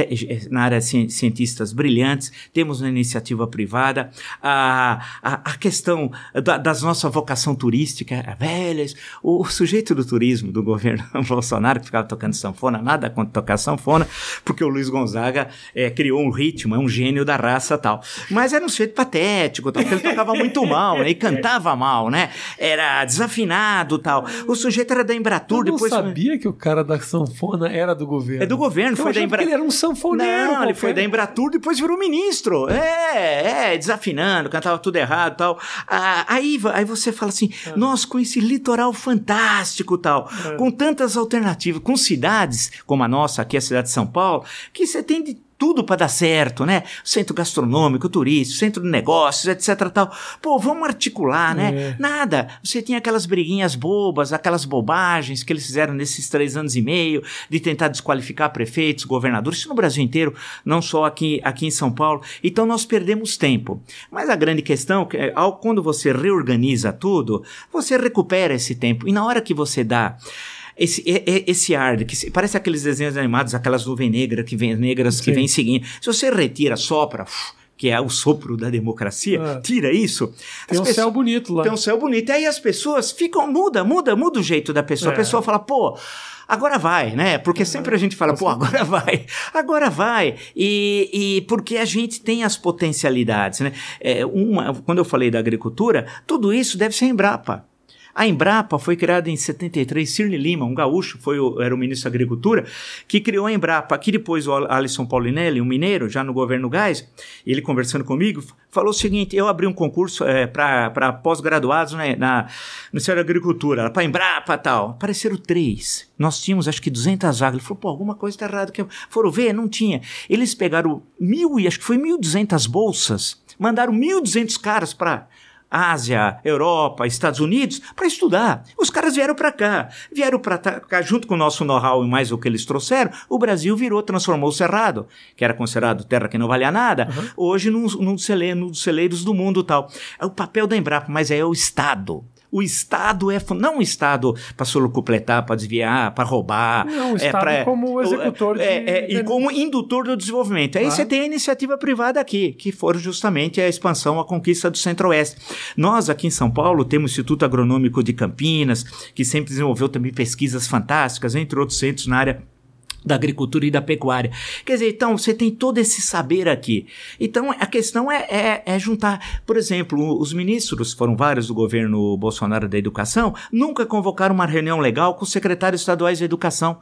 na área cientistas brilhantes, temos na iniciativa privada, a, a, a questão da, das nossa vocação turística, velhas. O, o, sujeito do turismo do governo Bolsonaro, que ficava tocando sanfona, nada contra tocar sanfona, porque o Luiz Gonzaga é, criou um ritmo, é um gênio da raça tal. Mas era um sujeito patético, tal, porque ele tocava muito mal, né? E cantava mal, né? Era desafinado tal. O sujeito era da Embratur. Eu não depois... sabia que o cara da sanfona era do governo. É do governo, Eu foi da Embratur. ele era um sanfoneiro. Não, ele foi da Embratur, depois virou ministro. É, é, desafinando, cantava tudo errado tal. Ah, aí, aí você fala assim, ah. nós com esse litoral fantástico tal, é. com tantas alternativas, com cidades como a nossa, aqui a cidade de São Paulo, que você tem de tudo para dar certo, né? Centro gastronômico, turístico, centro de negócios, etc. tal. Pô, vamos articular, né? É. Nada. Você tinha aquelas briguinhas bobas, aquelas bobagens que eles fizeram nesses três anos e meio de tentar desqualificar prefeitos, governadores, isso no Brasil inteiro, não só aqui, aqui em São Paulo. Então nós perdemos tempo. Mas a grande questão é, ao, quando você reorganiza tudo, você recupera esse tempo. E na hora que você dá esse, esse ar, que parece aqueles desenhos animados, aquelas nuvens negras que vem, negras que vêm seguindo. Se você retira, sopra, que é o sopro da democracia, ah. tira isso. Tem um pessoas, céu bonito lá. Tem um céu bonito. E aí as pessoas ficam, muda, muda, muda o jeito da pessoa. É. A pessoa fala, pô, agora vai, né? Porque sempre a gente fala, pô, agora vai, agora vai. E, e porque a gente tem as potencialidades, né? É, uma, quando eu falei da agricultura, tudo isso deve ser Embrapa. A Embrapa foi criada em 73, Cirne Lima, um gaúcho, foi o, era o ministro da Agricultura, que criou a Embrapa. Aqui depois o Alisson Paulinelli, um mineiro, já no governo Gás, ele conversando comigo, falou o seguinte, eu abri um concurso é, para pós-graduados né, na, no Ministério da Agricultura, para Embrapa e tal. Apareceram três. Nós tínhamos acho que 200 vagas. Ele falou, pô, alguma coisa está errada. Foram ver, não tinha. Eles pegaram mil, e acho que foi 1.200 bolsas, mandaram 1.200 caras para Ásia, Europa, Estados Unidos para estudar. Os caras vieram para cá. Vieram para cá junto com o nosso know-how e mais o que eles trouxeram. O Brasil virou, transformou o Cerrado, que era considerado terra que não valia nada, uhum. hoje num, num, celeiro, num dos celeiros do mundo tal. É o papel da Embrapa, mas é o Estado. O Estado é não o Estado para solocupletar, para desviar, para roubar. Não, o é Estado pra, como executor é, de... é, E como indutor do desenvolvimento. Aí ah. você tem a iniciativa privada aqui, que foram justamente a expansão, a conquista do Centro-Oeste. Nós aqui em São Paulo temos o Instituto Agronômico de Campinas, que sempre desenvolveu também pesquisas fantásticas, entre outros centros na área da agricultura e da pecuária. Quer dizer, então você tem todo esse saber aqui. Então a questão é, é, é, juntar. Por exemplo, os ministros, foram vários do governo Bolsonaro da Educação, nunca convocaram uma reunião legal com os secretários estaduais de Educação.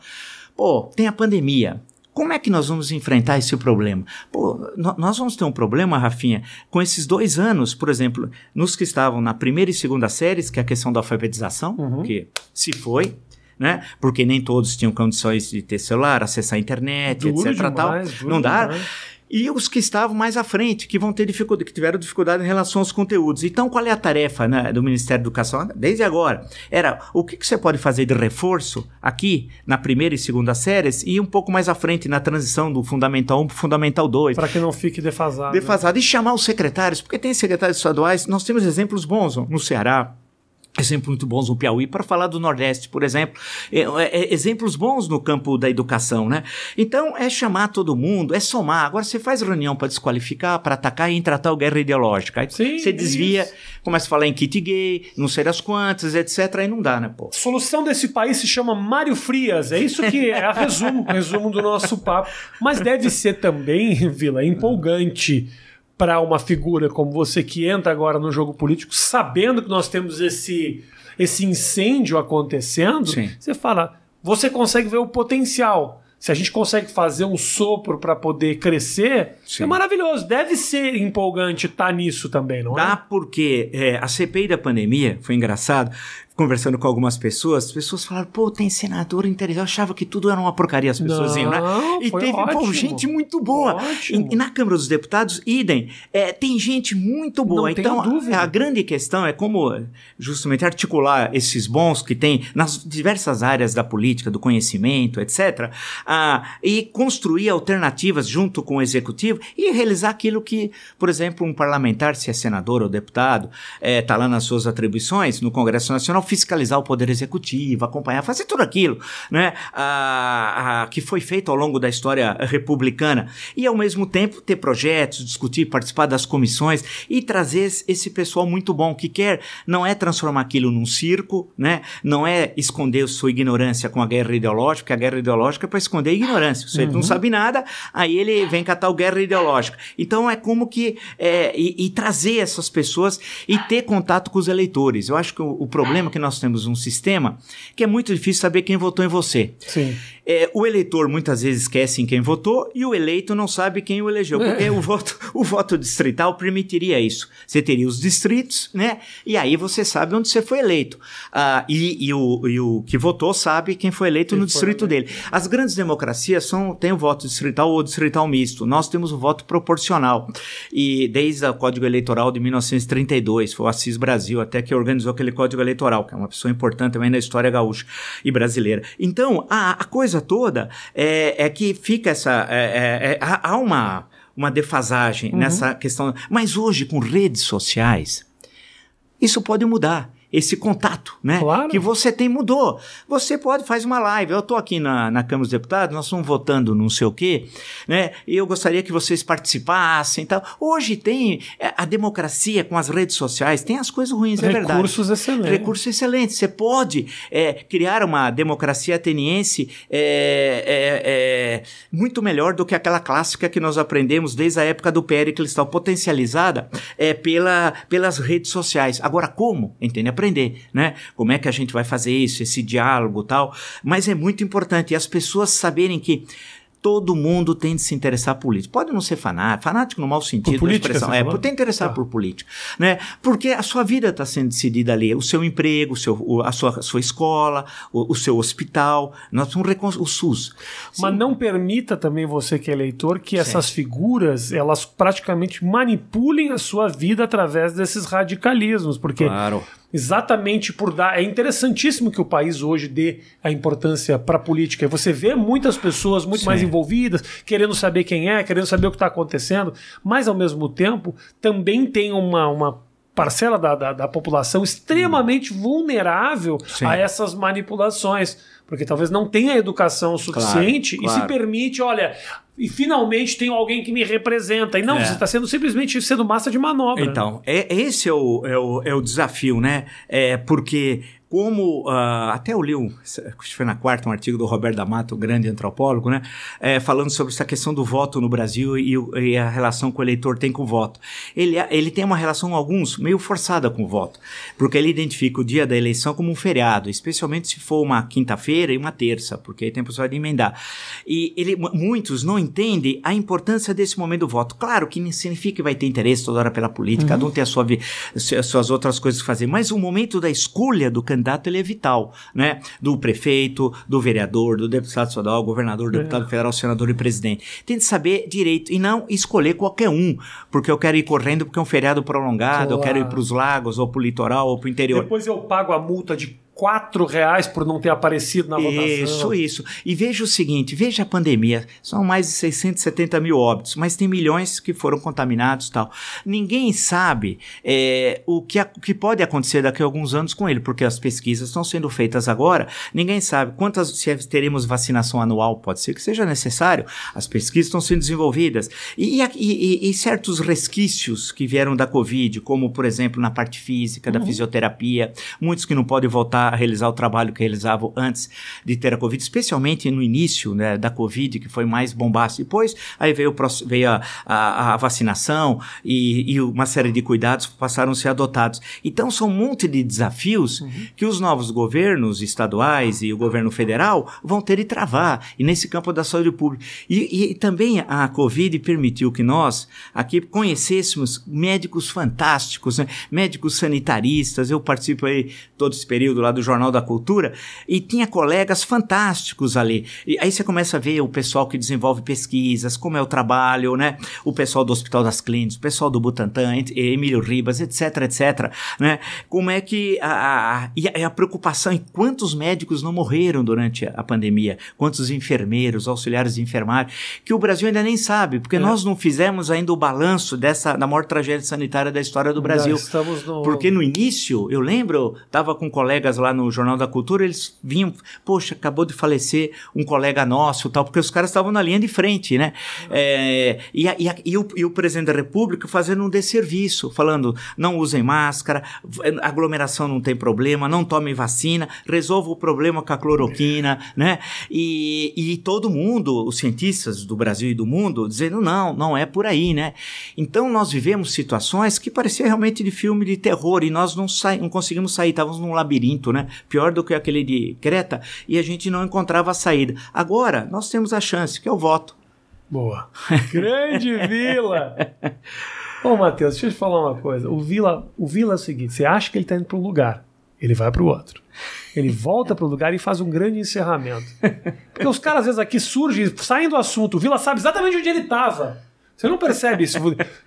Pô, tem a pandemia. Como é que nós vamos enfrentar esse problema? Pô, nós vamos ter um problema, Rafinha, com esses dois anos, por exemplo, nos que estavam na primeira e segunda séries, que é a questão da alfabetização, uhum. que se foi, né? Porque nem todos tinham condições de ter celular, acessar a internet, Duro etc. Demais, tal. Não dá. Demais e os que estavam mais à frente, que vão ter dificuldade, que tiveram dificuldade em relação aos conteúdos. Então, qual é a tarefa né, do Ministério da Educação desde agora? Era o que, que, você pode fazer de reforço aqui na primeira e segunda séries e um pouco mais à frente na transição do Fundamental 1 para o Fundamental 2. Para que não fique defasado. Defasado. Né? E chamar os secretários, porque tem secretários estaduais, nós temos exemplos bons no Ceará, Exemplos muito bons no Piauí, para falar do Nordeste, por exemplo. É, é, é, exemplos bons no campo da educação, né? Então, é chamar todo mundo, é somar. Agora, você faz reunião para desqualificar, para atacar e tratar o guerra ideológica. Aí Sim, você desvia, isso. começa a falar em kit gay, não sei das quantas, etc. Aí não dá, né, pô? A solução desse país se chama Mário Frias. É isso que é a resumo, resumo do nosso papo. Mas deve ser também, Vila, empolgante para uma figura como você que entra agora no jogo político, sabendo que nós temos esse, esse incêndio acontecendo, Sim. você fala, você consegue ver o potencial. Se a gente consegue fazer um sopro para poder crescer, Sim. é maravilhoso. Deve ser empolgante estar tá nisso também, não é? Dá porque é, a CPI da pandemia foi engraçado conversando com algumas pessoas, as pessoas falaram, pô, tem senador interessante. Eu achava que tudo era uma porcaria, as pessoas Não, iam, né? E teve, ótimo. pô, gente muito boa. E, e, na Câmara dos Deputados, idem, é, tem gente muito boa. Não então, a, a, grande questão é como justamente articular esses bons que tem nas diversas áreas da política, do conhecimento, etc., ah, e construir alternativas junto com o executivo e realizar aquilo que, por exemplo, um parlamentar, se é senador ou deputado, está é, tá lá nas suas atribuições no Congresso Nacional, fiscalizar o poder executivo, acompanhar, fazer tudo aquilo, né? Ah, ah, que foi feito ao longo da história republicana e ao mesmo tempo ter projetos, discutir, participar das comissões e trazer esse pessoal muito bom que quer não é transformar aquilo num circo, né? Não é esconder sua ignorância com a guerra ideológica, porque a guerra ideológica é para esconder a ignorância. Se uhum. ele não sabe nada, aí ele vem catar o guerra ideológica. Então é como que é, e, e, trazer essas pessoas e ter contato com os eleitores. Eu acho que o, o problema que nós temos um sistema que é muito difícil saber quem votou em você. Sim. É, o eleitor muitas vezes esquece em quem votou e o eleito não sabe quem o elegeu. É. Porque o, voto, o voto distrital permitiria isso. Você teria os distritos, né? E aí você sabe onde você foi eleito. Ah, e, e, o, e o que votou sabe quem foi eleito quem no distrito dele. As grandes democracias são, têm o voto distrital ou distrital misto. Nós temos o voto proporcional. E desde o Código Eleitoral de 1932, foi o Assis Brasil até que organizou aquele Código Eleitoral, que é uma pessoa importante também na história gaúcha e brasileira. Então, a, a coisa toda é, é que fica essa. É, é, é há uma, uma defasagem uhum. nessa questão. Mas hoje, com redes sociais, isso pode mudar esse contato, né? Claro. Que você tem mudou. Você pode faz uma live. Eu estou aqui na, na Câmara dos Deputados, nós estamos votando não sei o quê, né? E eu gostaria que vocês participassem, tal. Hoje tem é, a democracia com as redes sociais, tem as coisas ruins, Recursos é verdade. Recursos excelentes. Recursos excelentes. Você pode é, criar uma democracia ateniense é, é, é, muito melhor do que aquela clássica que nós aprendemos desde a época do Péricles, tal, potencializada é, pela, pelas redes sociais. Agora, como? Entende? Aprender, né? Como é que a gente vai fazer isso, esse diálogo tal. Mas é muito importante as pessoas saberem que todo mundo tem de se interessar por política. Pode não ser fanático, fanático no mau sentido por política, expressão. É, por ter interessar tá. por política. Né? Porque a sua vida está sendo decidida ali. O seu emprego, o seu, a, sua, a sua escola, o, o seu hospital, nós somos o SUS. Mas Sim. não permita também você que é eleitor que Sim. essas figuras elas praticamente manipulem a sua vida através desses radicalismos. Porque claro exatamente por dar. É interessantíssimo que o país hoje dê a importância para a política. Você vê muitas pessoas muito Sim. mais envolvidas, querendo saber quem é, querendo saber o que está acontecendo, mas ao mesmo tempo também tem uma, uma parcela da, da, da população extremamente hum. vulnerável Sim. a essas manipulações. porque talvez não tenha educação suficiente Claro, e se permite, olha, e finalmente tem alguém que me representa. E não, É. você está sendo simplesmente sendo massa de manobra. Então, é, esse é o, é, o, é o desafio, né? É porque como ah, até eu li um, foi na quarta um artigo do Roberto D'Amato, grande antropólogo, né, é, falando sobre essa questão do voto no Brasil e, e a relação que o eleitor tem com o voto. Ele, ele tem uma relação alguns meio forçada com o voto, porque ele identifica o dia da eleição como um feriado, especialmente se for uma quinta-feira e uma terça, porque aí tem a possibilidade de emendar. E ele, mu- muitos não entendem a importância desse momento do voto. Claro que não significa que vai ter interesse toda hora pela política, cada um tem a sua, as suas outras coisas que fazer, mas o momento da escolha do candidato ele é vital, né? Do prefeito, do vereador, do deputado estadual, governador, deputado federal, senador e presidente. Tem de saber direito e não escolher qualquer um, porque eu quero ir correndo porque é um feriado prolongado, eu quero ir Claro. para os lagos ou para o litoral ou para o interior. Depois eu pago a multa de 4 reais por não ter aparecido na votação. Isso, isso. E veja o seguinte, veja a pandemia. São mais de 670 mil óbitos, mas tem milhões que foram contaminados e tal. Ninguém sabe é, o, que, a- o que pode acontecer daqui a alguns anos com ele, porque as pesquisas estão sendo feitas agora. Ninguém sabe quantas se teremos vacinação anual, pode ser que seja necessário. As pesquisas estão sendo desenvolvidas. E, e- e- e certos resquícios que vieram da Covid, como, por exemplo, na parte física, da fisioterapia, muitos que não podem voltar a realizar o trabalho que realizavam antes de ter a Covid, especialmente no início né, da Covid, que foi mais bombástico. Depois, aí veio, veio a, a- a vacinação e, e uma série de cuidados passaram a ser adotados. Então, são um monte de desafios que os novos governos estaduais e o governo federal vão ter de travar, e nesse campo da saúde pública. E, e também a Covid permitiu que nós aqui conhecêssemos médicos fantásticos, né? médicos sanitaristas. Eu participo aí todo esse período lá do Jornal da Cultura e tinha colegas fantásticos ali. E aí você começa a ver o pessoal que desenvolve pesquisas, como é o trabalho, né? O pessoal do Hospital das Clínicas, o pessoal do Butantan, ent- Emílio Ribas, etc, etc, né? Como é que a, a, e a, a preocupação em quantos médicos não morreram durante a pandemia, quantos enfermeiros, auxiliares de enfermagem, que o Brasil ainda nem sabe, porque É. nós não fizemos ainda o balanço dessa da maior tragédia sanitária da história do Brasil. No... Porque no início, eu lembro, tava com colegas lá no Jornal da Cultura, eles vinham, poxa, acabou de falecer um colega nosso, tal, porque os caras estavam na linha de frente, né? É, e, a- e a- e o, e o presidente da República fazendo um desserviço, falando, não usem máscara, aglomeração não tem problema, não tomem vacina, resolva o problema com a cloroquina, né? E, e todo mundo, os cientistas do Brasil e do mundo, dizendo, não, não é por aí, né? Então nós vivemos situações que pareciam realmente de filme de terror e nós não, sai, não conseguimos sair, estávamos num labirinto, né? Pior do que aquele de Creta e a gente não encontrava a saída. Agora nós temos a chance, que é o voto. Boa. Grande Vila! Ô, Matheus, deixa eu te falar uma coisa. O Vila, o Vila é o seguinte: você acha que ele está indo para um lugar, ele vai para o outro. Ele volta para o lugar e faz um grande encerramento. Porque os caras, às vezes, aqui surgem, saem do assunto. O Vila sabe exatamente onde ele estava. Você não percebe isso.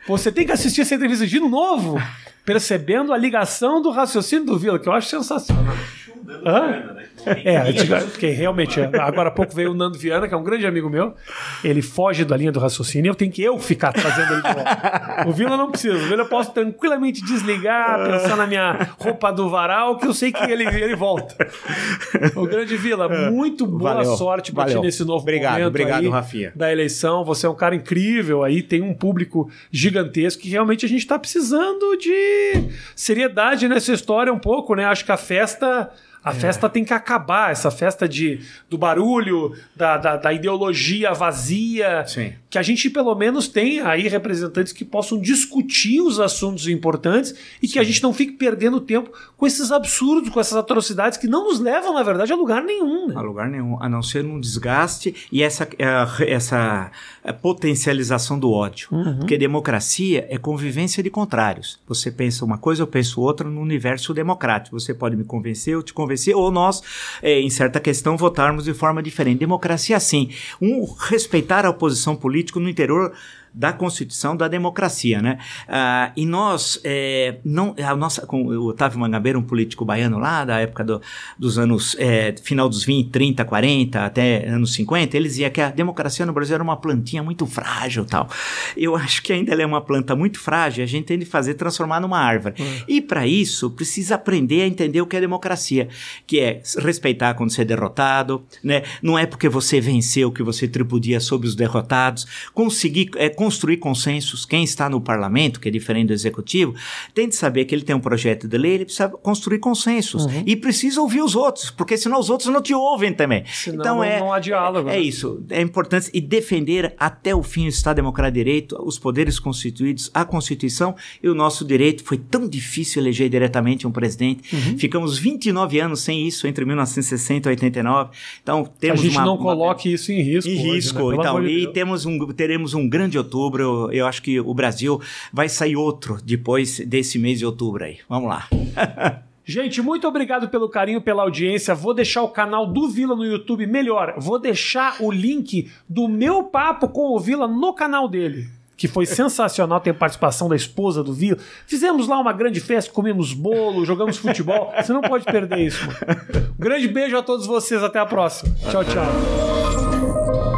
Você tem que assistir essa entrevista de novo, percebendo a ligação do raciocínio do Vila, que eu acho sensacional. Hã? É, antiga- porque realmente, agora há pouco veio o Nando Viana, que é um grande amigo meu. Ele foge da linha do raciocínio, eu tenho que eu ficar trazendo ele de volta. O Vila não precisa, o Vila eu posso tranquilamente desligar, pensar na minha roupa do varal, que eu sei que ele, ele volta. O grande Vila, muito boa Valeu, sorte pra ti valeu. nesse novo Obrigado, momento obrigado, aí Rafinha. da eleição. Você é um cara incrível aí, tem um público gigantesco que realmente a gente está precisando de seriedade nessa história um pouco, né? Acho que a festa A festa tem que acabar, essa festa de, do barulho, da, da, da ideologia vazia. Sim. Que a gente, pelo menos, tenha aí representantes que possam discutir os assuntos importantes e que a gente não fique perdendo tempo com esses absurdos, com essas atrocidades que não nos levam, na verdade, a lugar nenhum. Né? A lugar nenhum, a não ser um desgaste e essa, eh, essa eh, potencialização do ódio. Uhum. Porque democracia é convivência de contrários. Você pensa uma coisa, eu penso outra no universo democrático. Você pode me convencer, eu te convencer, ou nós, eh, em certa questão, votarmos de forma diferente. Democracia, sim. Um, respeitar a oposição política no interior da Constituição da democracia, né? Ah, e nós, é, não, a nossa, com o Otávio Mangabeira, um político baiano lá da época do, dos anos, é, final dos 20, 30, 40, até anos 50, ele dizia que a democracia no Brasil era uma plantinha muito frágil tal. Eu acho que ainda ela é uma planta muito frágil, a gente tem de fazer transformar numa árvore. Uhum. E para isso, precisa aprender a entender o que é democracia, que é respeitar quando você é derrotado, né? Não é porque você venceu que você tripudia sobre os derrotados, conseguir é, construir consensos. Quem está no parlamento, que é diferente do executivo, tem de saber que ele tem um projeto de lei, ele precisa construir consensos. Uhum. E precisa ouvir os outros, porque senão os outros não te ouvem também. Senão então, não, é, não há diálogo. É, é, isso. É importante e defender até o fim o Estado Democrático de Direito, os poderes constituídos, a Constituição e o nosso direito. Foi tão difícil eleger diretamente um presidente. Uhum. Ficamos 29 anos sem isso, entre 1960 e 89. Então, temos A gente uma, não coloque uma... isso em risco. Em hoje, risco. Né? Então, e temos um, teremos um grande outubro. Eu acho que o Brasil vai sair outro depois desse mês de outubro aí. Vamos lá. Gente, muito obrigado pelo carinho, pela audiência. Vou deixar o canal do Vila no YouTube. Melhor, vou deixar o link do meu papo com o Vila no canal dele. Que foi sensacional, tem participação da esposa do Vila. Fizemos lá uma grande festa, comemos bolo, jogamos futebol. Você não pode perder isso. Mano. Um grande beijo a todos vocês, até a próxima. Tchau, tchau.